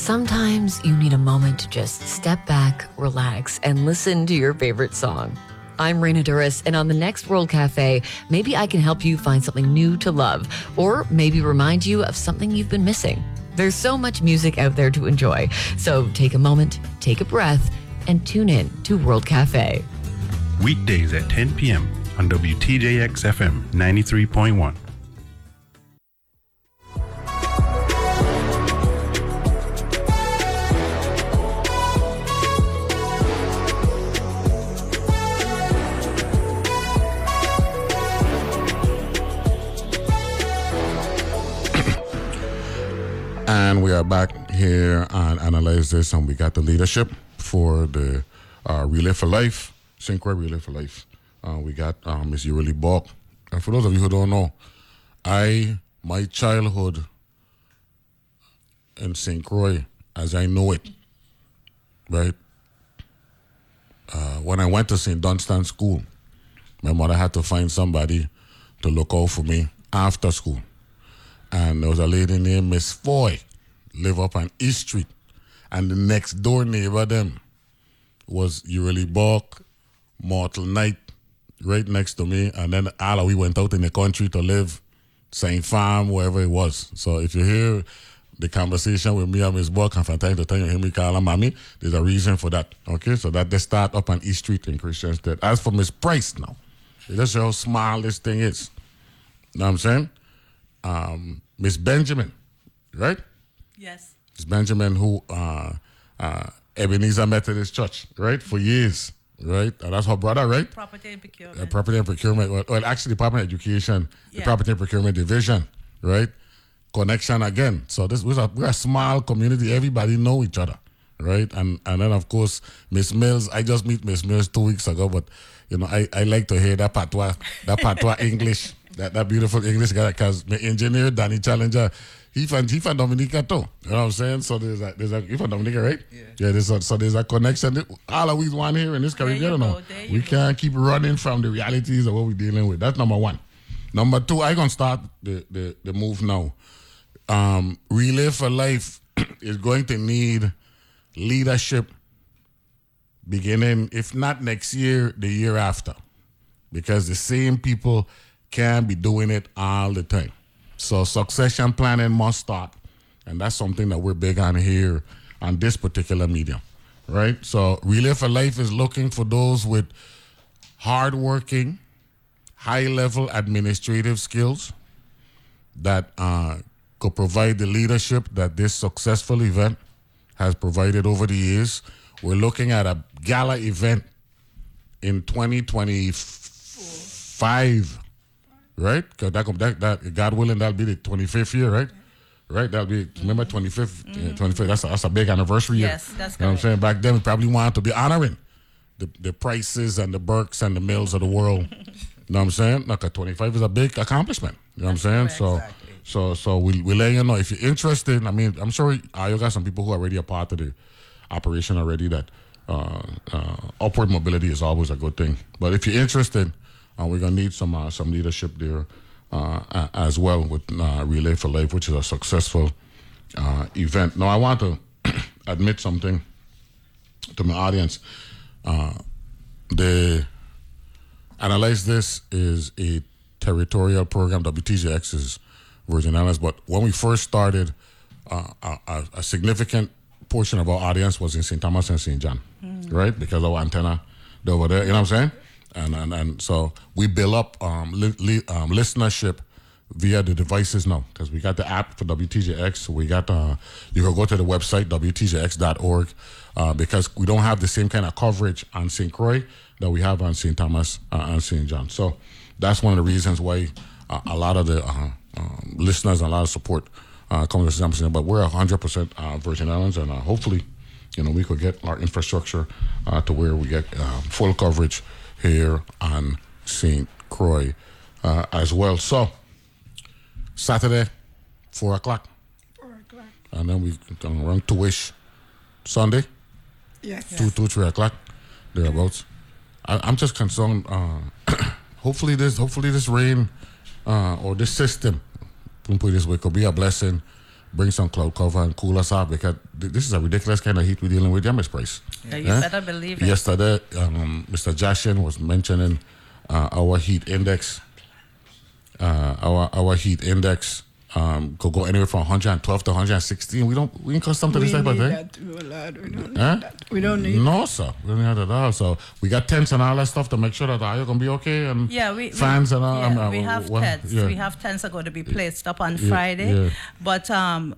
Sometimes you need a moment to just step back, relax, and listen to your favorite song. I'm Raina Douris, and on the next World Cafe, maybe I can help you find something new to love, or maybe remind you of something you've been missing. There's so much music out there to enjoy, so take a moment, take a breath, and tune in to World Cafe. Weekdays at 10 p.m. on WTJX FM 93.1. And we are back here and analyze this, and we got the leadership for the uh, Relay for Life, St. Croix Relay for Life. Uh, we got um, Miss Euly Burke. And for those of you who don't know, I, my childhood in St. Croix, as I know it, right? Uh, when I went to St. Dunstan School, my mother had to find somebody to look out for me after school and there was a lady named Miss Foy, live up on East Street, and the next door neighbor them was Euly Burke, Mortal Knight, right next to me, and then all we went out in the country to live, St. Farm, wherever it was. So if you hear the conversation with me and Miss Burke, and from time to time you hear me call her mommy, there's a reason for that. Okay, so that they start up on East Street in Christiansted. As for Miss Price now, just how small this thing is. You Know what I'm saying? Um, Miss Benjamin, right? Yes. Miss Benjamin, who uh, uh, Ebenezer Methodist Church, right, for years, right? And that's her brother, right? Property and procurement. Uh, property and procurement. Well, well, actually, Department of Education, the Yeah. Property and Procurement Division, right? Connection again. So this we're a, we're a small community. Everybody know each other, right? And and then of course Miss Mills. I just meet Miss Mills two weeks ago, but you know I, I like to hear that patois that patois (laughs) English that that beautiful English guy because my engineer Danny Challenger. He from he from Dominica too. You know what I'm saying? So there's a there's a he from Dominica, right? Yeah. Yeah. There's a, so there's a connection. All of we want here in this Caribbean. You know, we can't keep running from the realities of what we're dealing with. That's number one. Number two, I gonna start the the, the move now. Um, Relay for Life (clears throat) is going to need leadership beginning, if not next year, the year after, because the same people can't be doing it all the time. So succession planning must start, and that's something that we're big on here on this particular medium, right? So Relay for Life is looking for those with hardworking, high-level administrative skills that uh, could provide the leadership that this successful event has provided over the years. We're looking at a gala event in 2025, right? Because that, that, that, God willing, that'll be the 25th year, right? Right? That'll be, remember, 25th, uh, 25th, that's a, that's a big anniversary year. Yes, that's You know what I'm saying? Back then, we probably wanted to be honoring the, the prices and the Burkes and the Mills of the world. (laughs) you know what I'm saying? Like a 25 is a big accomplishment. You know what I'm saying? So, so, so we we let you know if you're interested. I mean, I'm sure you got some people who are already a part of the operation already that uh, uh, upward mobility is always a good thing. But if you're interested, uh, we're gonna need some uh, some leadership there uh, as well with uh, Relay for Life, which is a successful uh, event. Now, I want to (clears throat) admit something to my audience. Uh, the Analyze This is a territorial program. WTJX is Virgin Islands. But when we first started, uh, a, a, significant portion of our audience was in St. Thomas and St. John, right? Because our antenna over there, you know what I'm saying? And and, and so we build up um, li- li- um, listenership via the devices now because we got the app for WTJX. We got uh, you can go to the website WTJX.org uh, because we don't have the same kind of coverage on St. Croix that we have on St. Thomas uh, and St. John. So that's one of the reasons why uh, a lot of the uh, um, listeners and a lot of support uh, to St. Thomas. But we're 100% uh, Virgin Islands and uh, hopefully, you know, we could get our infrastructure uh, to where we get um, full coverage here on St. Croix uh, as well. So Saturday, four o'clock. Four o'clock. And then we can run to wish Sunday, Yes. two, two, three o'clock, thereabouts. I, I'm just concerned. Uh, (coughs) hopefully this, hopefully this rain uh, or this system, put it this way, could be a blessing. Bring some cloud cover and cool us off because this is a ridiculous kind of heat we're dealing with. Yeah, Miss Price. Yeah, you better believe it. Yesterday, um, Mr. Jashin was mentioning uh, our heat index. Uh, our our heat index um, could go anywhere from 112 to 116. We don't we ain't custom to we this type need of thing. that, Lord. We don't Huh? need that. We don't need No, sir. We don't need that at all. So we got tents and all that stuff to make sure that you're gonna be okay and Yeah, we, we- fans and all. yeah, um, we have well, tents. yeah. We have tents are going to be placed up on Yeah, Friday. yeah. But um,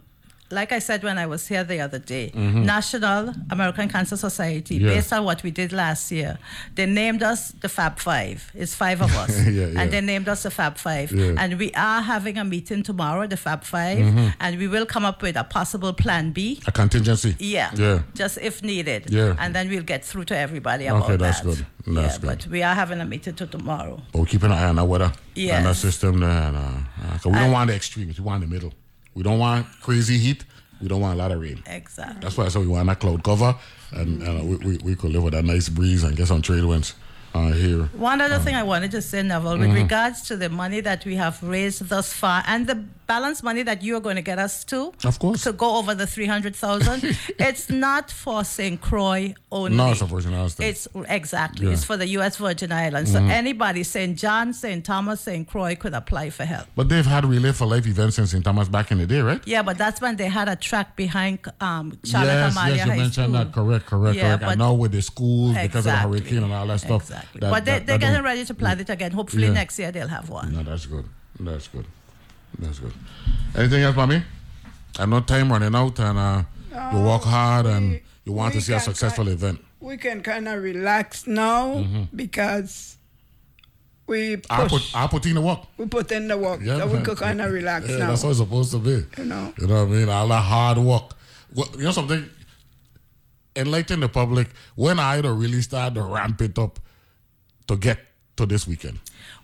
like I said when I was here the other day, Mhm. National American Cancer Society, Yeah. based on what we did last year, they named us the Fab Five. It's five of (laughs) us, Yeah, yeah. and they named us the Fab Five. Yeah. And we are having a meeting tomorrow, the Fab 5 Mhm. and we will come up with a possible Plan B. A contingency. Yeah. Yeah. Just if needed. Yeah. And then we'll get through to everybody about Okay, that's that. good. That's yeah, good. But we are having a meeting to tomorrow. But we're keeping an eye on that weather Yes. and that system there. And, uh, uh, we don't want the extremes. We want the middle. We don't want crazy heat. We don't want a lot of rain. Exactly. That's why I said we want that cloud cover, and, and uh, we, we, we could live with a nice breeze and get some trade winds uh, here. One other thing I wanted to say, Neville, with Mhm. regards to the money that we have raised thus far and the balance money that you are going to get us to, Of course. to go over the 300,000, (laughs) it's not for St. Croix only. No, it's a Virgin Islands. It's exactly. Yeah. It's for the U.S. Virgin Islands. So Mhm. anybody, St. John, St. Thomas, St. Croix, could apply for help. But they've had Relay for Life events in St. Thomas back in the day, right? Yeah, but that's when they had a track behind um, Charlotte yes, Amalie yes, you High mentioned School. that. Correct, correct, Yeah, correct. I know with the schools because of the hurricane and all that stuff. Exactly. that- but they, that- they're that getting ready to plan it again. Hopefully Yeah. next year they'll have one. No, that's good. That's good. That's good. Anything else, mommy? I know time running out, and uh, you work hard, and you want to see a successful try- event. We can kind of relax now Mhm. because we push. I put I put in the work. we put in the work, Yeah, so we could kind of relax Yeah, now. that's what it's supposed to be. You know. You know what I mean? All that hard work. Well, you know something? Enlighten the public. When I to really start to ramp it up to get to this weekend.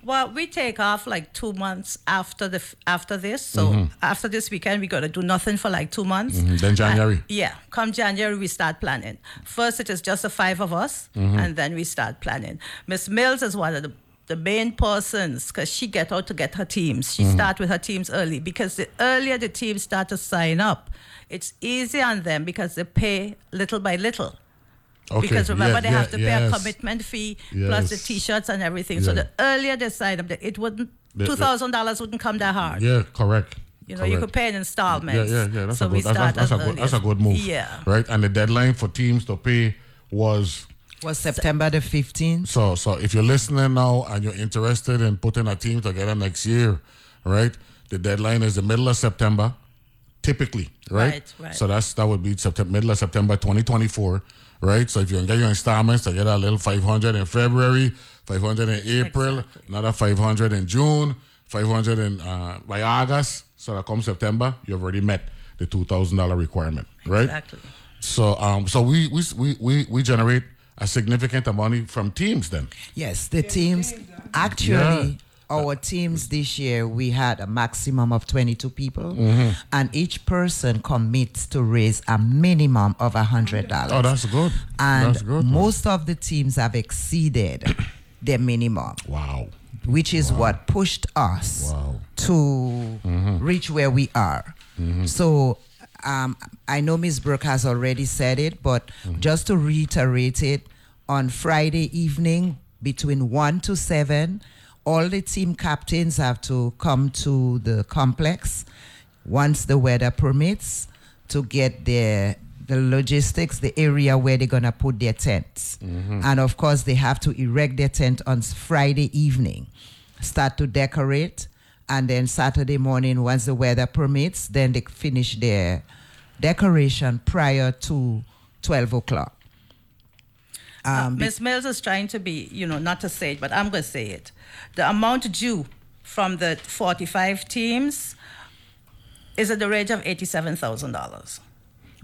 Well, we take off like two months after the after this. So Mhm. after this weekend, we got to do nothing for like two months. Mhm. Then January. Uh, yeah, come January we start planning. First, it is just the five of us, Mhm. and then we start planning. Miss Mills is one of the the main persons because she get out to get her teams. She Mhm. start with her teams early because the earlier the teams start to sign up, it's easy on them because they pay little by little. Okay, Because remember, yeah, they yeah, have to pay a commitment fee plus the T-shirts and everything. So the earlier they sign up, it wouldn't two thousand dollars wouldn't come that hard. Yeah, correct. You know, you could pay in installments. Yeah, yeah, yeah. That's so a good. That's, start that's, that's a good. That's a good move. Yeah. Right, and the deadline for teams to pay was Was September the 15th. So, so if you're listening now and you're interested in putting a team together next year, right? The deadline is the middle of September, typically, right? Right, right. So that's that would be September, middle of September, 2024, right? So if you can get your installments, to get a little 500 in February, 500 in April, another 500 in June, 500 in uh, by August. So that comes September, you've already met the two thousand dollar requirement, right? Exactly. So, um, so we we we we, we generate a significant amount of money from teams then. Yes, the teams actually Yeah. Our teams this year, we had a maximum of 22 people, Mhm. and each person commits to raise a minimum of $100. Oh, that's good. And That's good. most of the teams have exceeded (coughs) their minimum. Wow. Which is what pushed us to reach where we are. So um, I know Ms. Burke has already said it, but just to reiterate it, on Friday evening between 1 to 7, all the team captains have to come to the complex once the weather permits to get their the logistics, the area where they're gonna put their tents. Mm-hmm. And of course, they have to erect their tent on Friday evening, start to decorate, and then Saturday morning, once the weather permits, then they finish their decoration prior to 12 o'clock. Um, be- Ms. Mills is trying to be, you know, not to say it, but I'm going to say it. The amount due from the 45 teams is at the range of $87,000.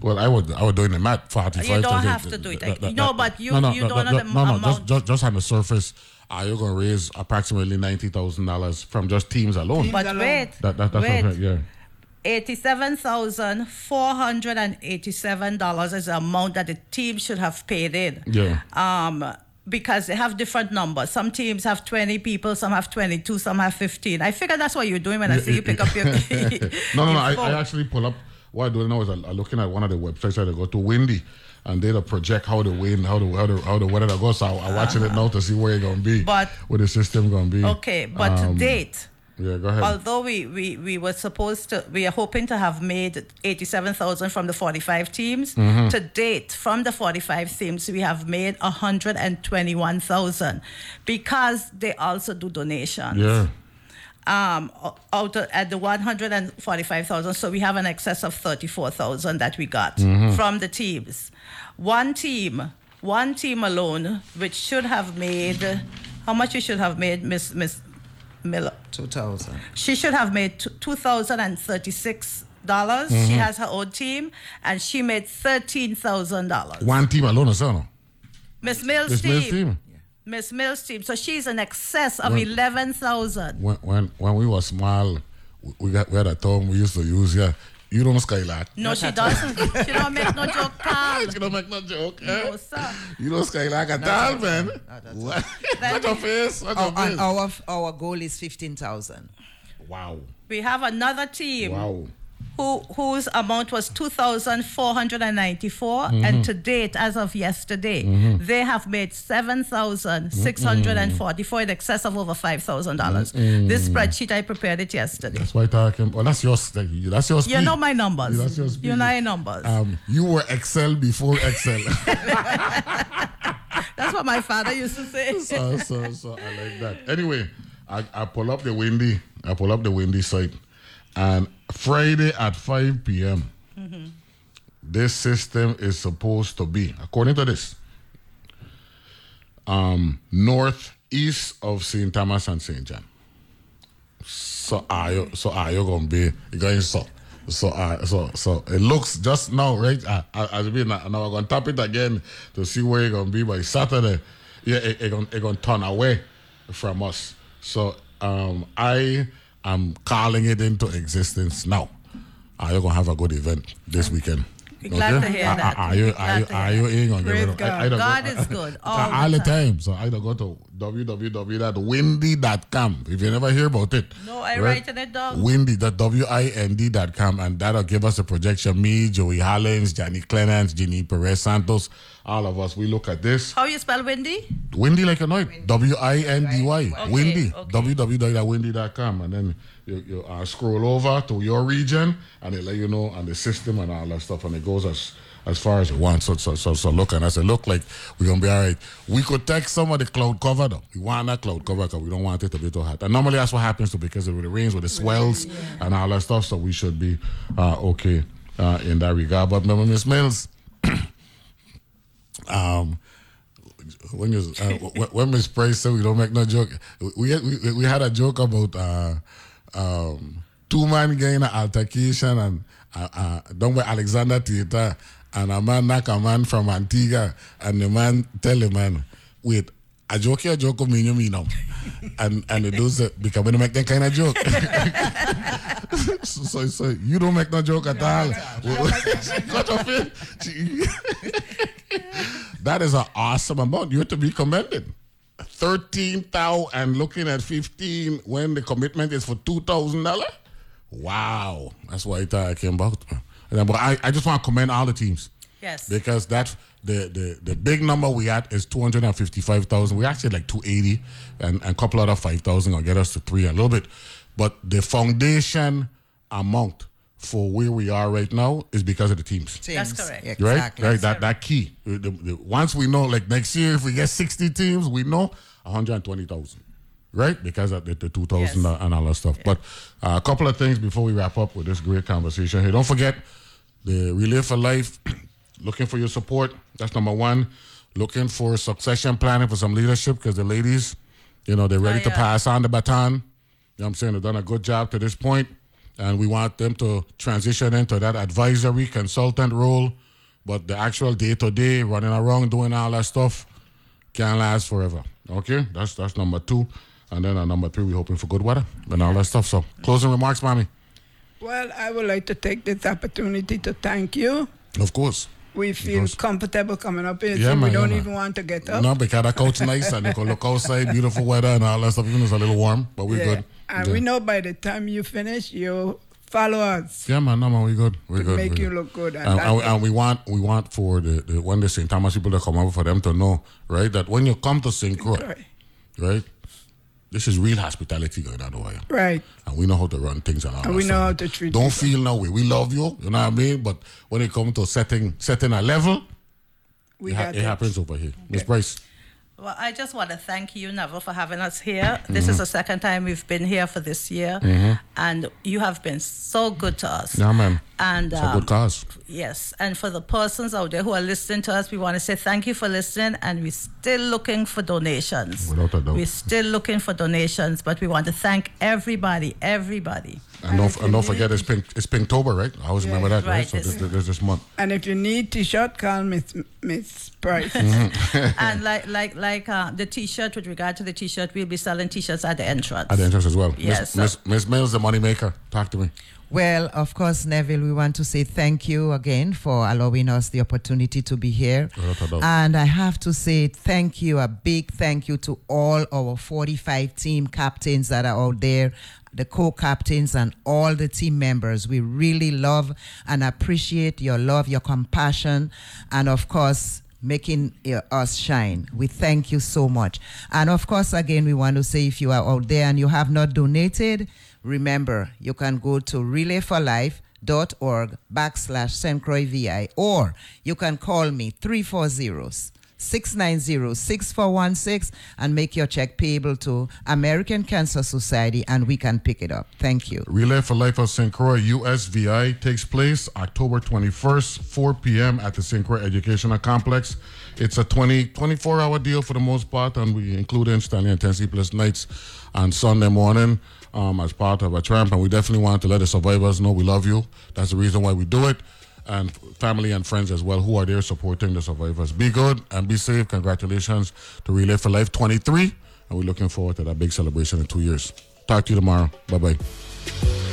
Well, I would I would doing the math forty five. You don't have to do it. No, but you- you don't know the no, no, amount. just, just just on the surface, are you gonna raise approximately ninety thousand dollars from just teams alone? But wait, that, that, that's wait. what, yeah. Eighty-seven thousand four hundred and eighty-seven dollars is the amount that the team should have paid in. Yeah. Um, because they have different numbers. Some teams have twenty people, some have twenty-two, some have fifteen. I figure that's what you're doing when I see you pick up your. (laughs) no, no, (laughs) no. I, I actually pull up. What I do now is I'm looking at one of the websites that I go to, Windy, and they project how the wind, how the how the how the weather goes. So I'm watching it now to see where it's gonna be, But- where the system gonna be. Okay, but Um, to date. Yeah, go ahead. Although we, we, we were supposed to, we are hoping to have made 87,000 from the 45 teams. Mhm. To date, from the 45 teams, we have made 121,000 because they also do donations. yeah. Um, out of, at the 145,000, so we have an excess of 34,000 that we got Mhm. from the teams. One team, one team alone, which should have made, how much you should have made, Miss Miss Miller? 2000 She should have made t- two thousand and thirty-six dollars. She mm-hmm. has her own team, and she made thirteen thousand dollars. One team alone, is no? Miss Mills' Miss team. Mills' team. Miss Mills' team. So she's in excess of Well- eleven thousand. When when when we were small, we- we got we had a term we used to use. Yeah, you don't skylark. No, she doesn't. she don't make no joke, Carl. (laughs) she don't make no joke. Eh? No, sir. You don't skylark at all, man. What? Shut (laughs) your face. Shut your Our, face. our, our goal is 15,000. Wow. We have another team. Wow. Who, whose amount was 2,494 Mhm. and to date as of yesterday Mhm. they have made 7,644 in excess of over $5,000 Mm. this spreadsheet I prepared it yesterday That's why I talking. Well, that's your that's your speed. you know my numbers That's your speed. you know my numbers Um, you were Excel before Excel. (laughs) (laughs) that's what my father used to say so, so, so I like that. Anyway, I, I pull up the windy. I pull up the windy site, and Friday at 5 p.m. Mhm. This system is supposed to be, according to this, um, northeast of St. Thomas and St. John. So are you? So are you gonna be? Going so? So uh, so so it looks just now right. Uh, uh, as we now, now we're gonna tap it again to see where you're gonna be by Saturday. Yeah, it, it gonna it gonna turn away from us. So um, I am calling it into existence now. Are you gonna have a good event this weekend? Glad to hear that. Are you are you are you that. in on God. either God go- is good all all the the time. So either go to www.windy.com if you never hear about it. No, I writing it down. Windy, the W-I-N-D dot com, and that'll give us a projection. Me, Joey Hollins, Johnny Clemens, Ginny Perez Santos, all of us. We look at this. how you spell Wendy Windy like a night. W I N D Y. Okay, Windy. okay. www.windy.com. And then you, you uh, scroll over to your region and it let you know and the system and all that stuff. And it goes as as far as you want. So so so, so look and I said, look like we're gonna be all right. We could take some of the cloud cover though. We want that cloud cover because we don't want it to be too hot. And normally that's what happens too because of the rains with the swells and all that stuff. So we should be uh, okay uh, in that regard. But remember, Miss Mills, (coughs) um, when you uh, when- when Miss Price said we don't make no joke, we we, we had a joke about uh, um, two man getting an altercation and uh, uh, done by Alexander Theatre and a man knock a man from Antigua and the man tell the man, wait, a joke here, joke of you mean now. (laughs) And and dudes that because don't make that kind of joke. (laughs) so, so, so you don't make no joke at all. (laughs) It. that is an awesome amount. You're to be commended. 13,000 and looking at 15 when the commitment is for $2,000? Wow. That's what I came about. But I, I just want to commend all the teams. Yes. Because that's the, the, the big number we had is 255,000. We actually like 280 and, and a couple other 5,000 will get us to three a little bit. But the foundation amount for where we are right now is because of the teams. That's correct. Right? Exactly. Right. That that key. The- the- once we know, like next year, if we get 60 teams, we know 120,000. Right? Because of the, the 2,000 Yes. and all that stuff. But uh, a couple of things before we wrap up with this great conversation here. Don't forget the Relay for Life, (clears throat) looking for your support. That's number one. Looking for succession planning for some leadership because the ladies, you know, they're ready Oh, to pass on the baton. You know what I'm saying? They've done a good job to this point, and we want them to transition into that advisory consultant role. But the actual day to day, running around doing all that stuff, can't last forever. Okay, that's that's number two, and then uh, number three, we're hoping for good weather and all that stuff. So, closing remarks, mommy. Well, I would like to take this opportunity to thank you. Of course. We feel Because- comfortable coming up here. Yeah, man, we don't man. even want to get up. No, because that coach nice and you can look outside, beautiful weather and all that stuff. Even it's a little warm, but we're Yeah. good. And yeah. we know by the time you finish, you follow us. Yeah, man, no man, we good. We To good. make we you good. look good, and And, and, and we want we want for the, the when the St. Thomas people that come over for them to know, right, that when you come to St. Croix, Right. Right, this is real hospitality going on over here. Right. And we know how to run things and all And we know how to treat Don't people. feel no way. We love you, you know what I mean? But when it comes to setting setting a level, We it, ha- it it. happens over here. Miss Price. Well, I just want to thank you, Neville, for having us here. This is mm-hmm. the second time we've been here for this year, mm-hmm. And you have been so good to us. Yeah, man. And It's a um, good cause. Yes, and for the persons out there who are listening to us, we want to say thank you for listening, and we're still looking for donations. Without a doubt. We're still looking for donations, but we want to thank everybody, everybody. And don't, and don't forget it's pink it's Pinktober, right? I always remember that, right? Right, So it's- this, this, this month. And if you need T-shirt, call Miss Miss Price. (laughs) Mm-hmm. (laughs) and like like like uh, the T-shirt, with regard to the T-shirt, we'll be selling T-shirts at the entrance. At the entrance as well. Yes, Miss, so- Miss, Miss Mills, the money maker. Talk to me. Well, of course, Neville, we want to say thank you again for allowing us the opportunity to be here. Without a doubt. And I have to say thank you, a big thank you to all our 45 team captains that are out there, the co captains, and all the team members. We really love and appreciate your love, your compassion, and of course, making us shine. We thank you so much. And of course, again, we want to say if you are out there and you have not donated, remember you can go to relayforlife.org backslash St. Croix VI or you can call me 340 690 6416 and make your check payable to American Cancer Society and we can pick it up. Thank you. Relay for Life of St. Croix USVI takes place October 21st, 4 p.m. at the St. Croix Educational Complex. It's a 20, 24 hour deal for the most part, and we include in Stanley and Ten Sleepless Knights on Sunday morning um, as part of a tramp. And we definitely want to let the survivors know we love you. That's the reason why we do it. And family and friends as well who are there supporting the survivors. Be good and be safe. Congratulations to Relay for Life 23. And we're looking forward to that big celebration in two years. Talk to you tomorrow. Bye bye.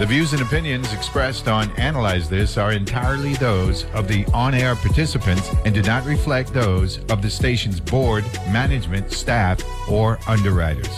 The views and opinions expressed on Analyze This are entirely those of the on air participants and do not reflect those of the station's board, management, staff, or underwriters.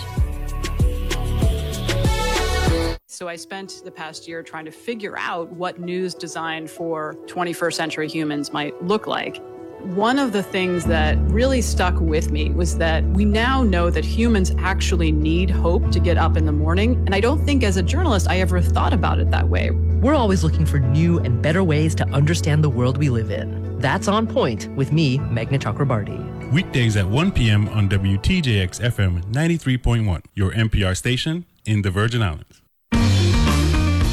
So I spent the past year trying to figure out what news designed for 21st century humans might look like. One of the things that really stuck with me was that we now know that humans actually need hope to get up in the morning. And I don't think as a journalist I ever thought about it that way. We're always looking for new and better ways to understand the world we live in. That's On Point with me, Meghna Chakrabarti. Weekdays at 1 p.m. on WTJX FM 93.1, your NPR station in the Virgin Islands.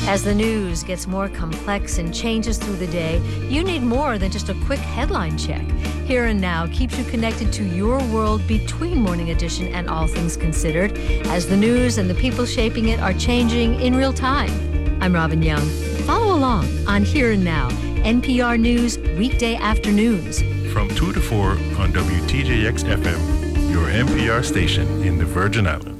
As the news gets more complex and changes through the day, you need more than just a quick headline check. Here and Now keeps you connected to your world between Morning Edition and All Things Considered, as the news and the people shaping it are changing in real time. I'm Robin Young. Follow along on Here and Now, NPR News weekday afternoons from 2 to 4 on WTJX FM, your NPR station in the Virgin Islands.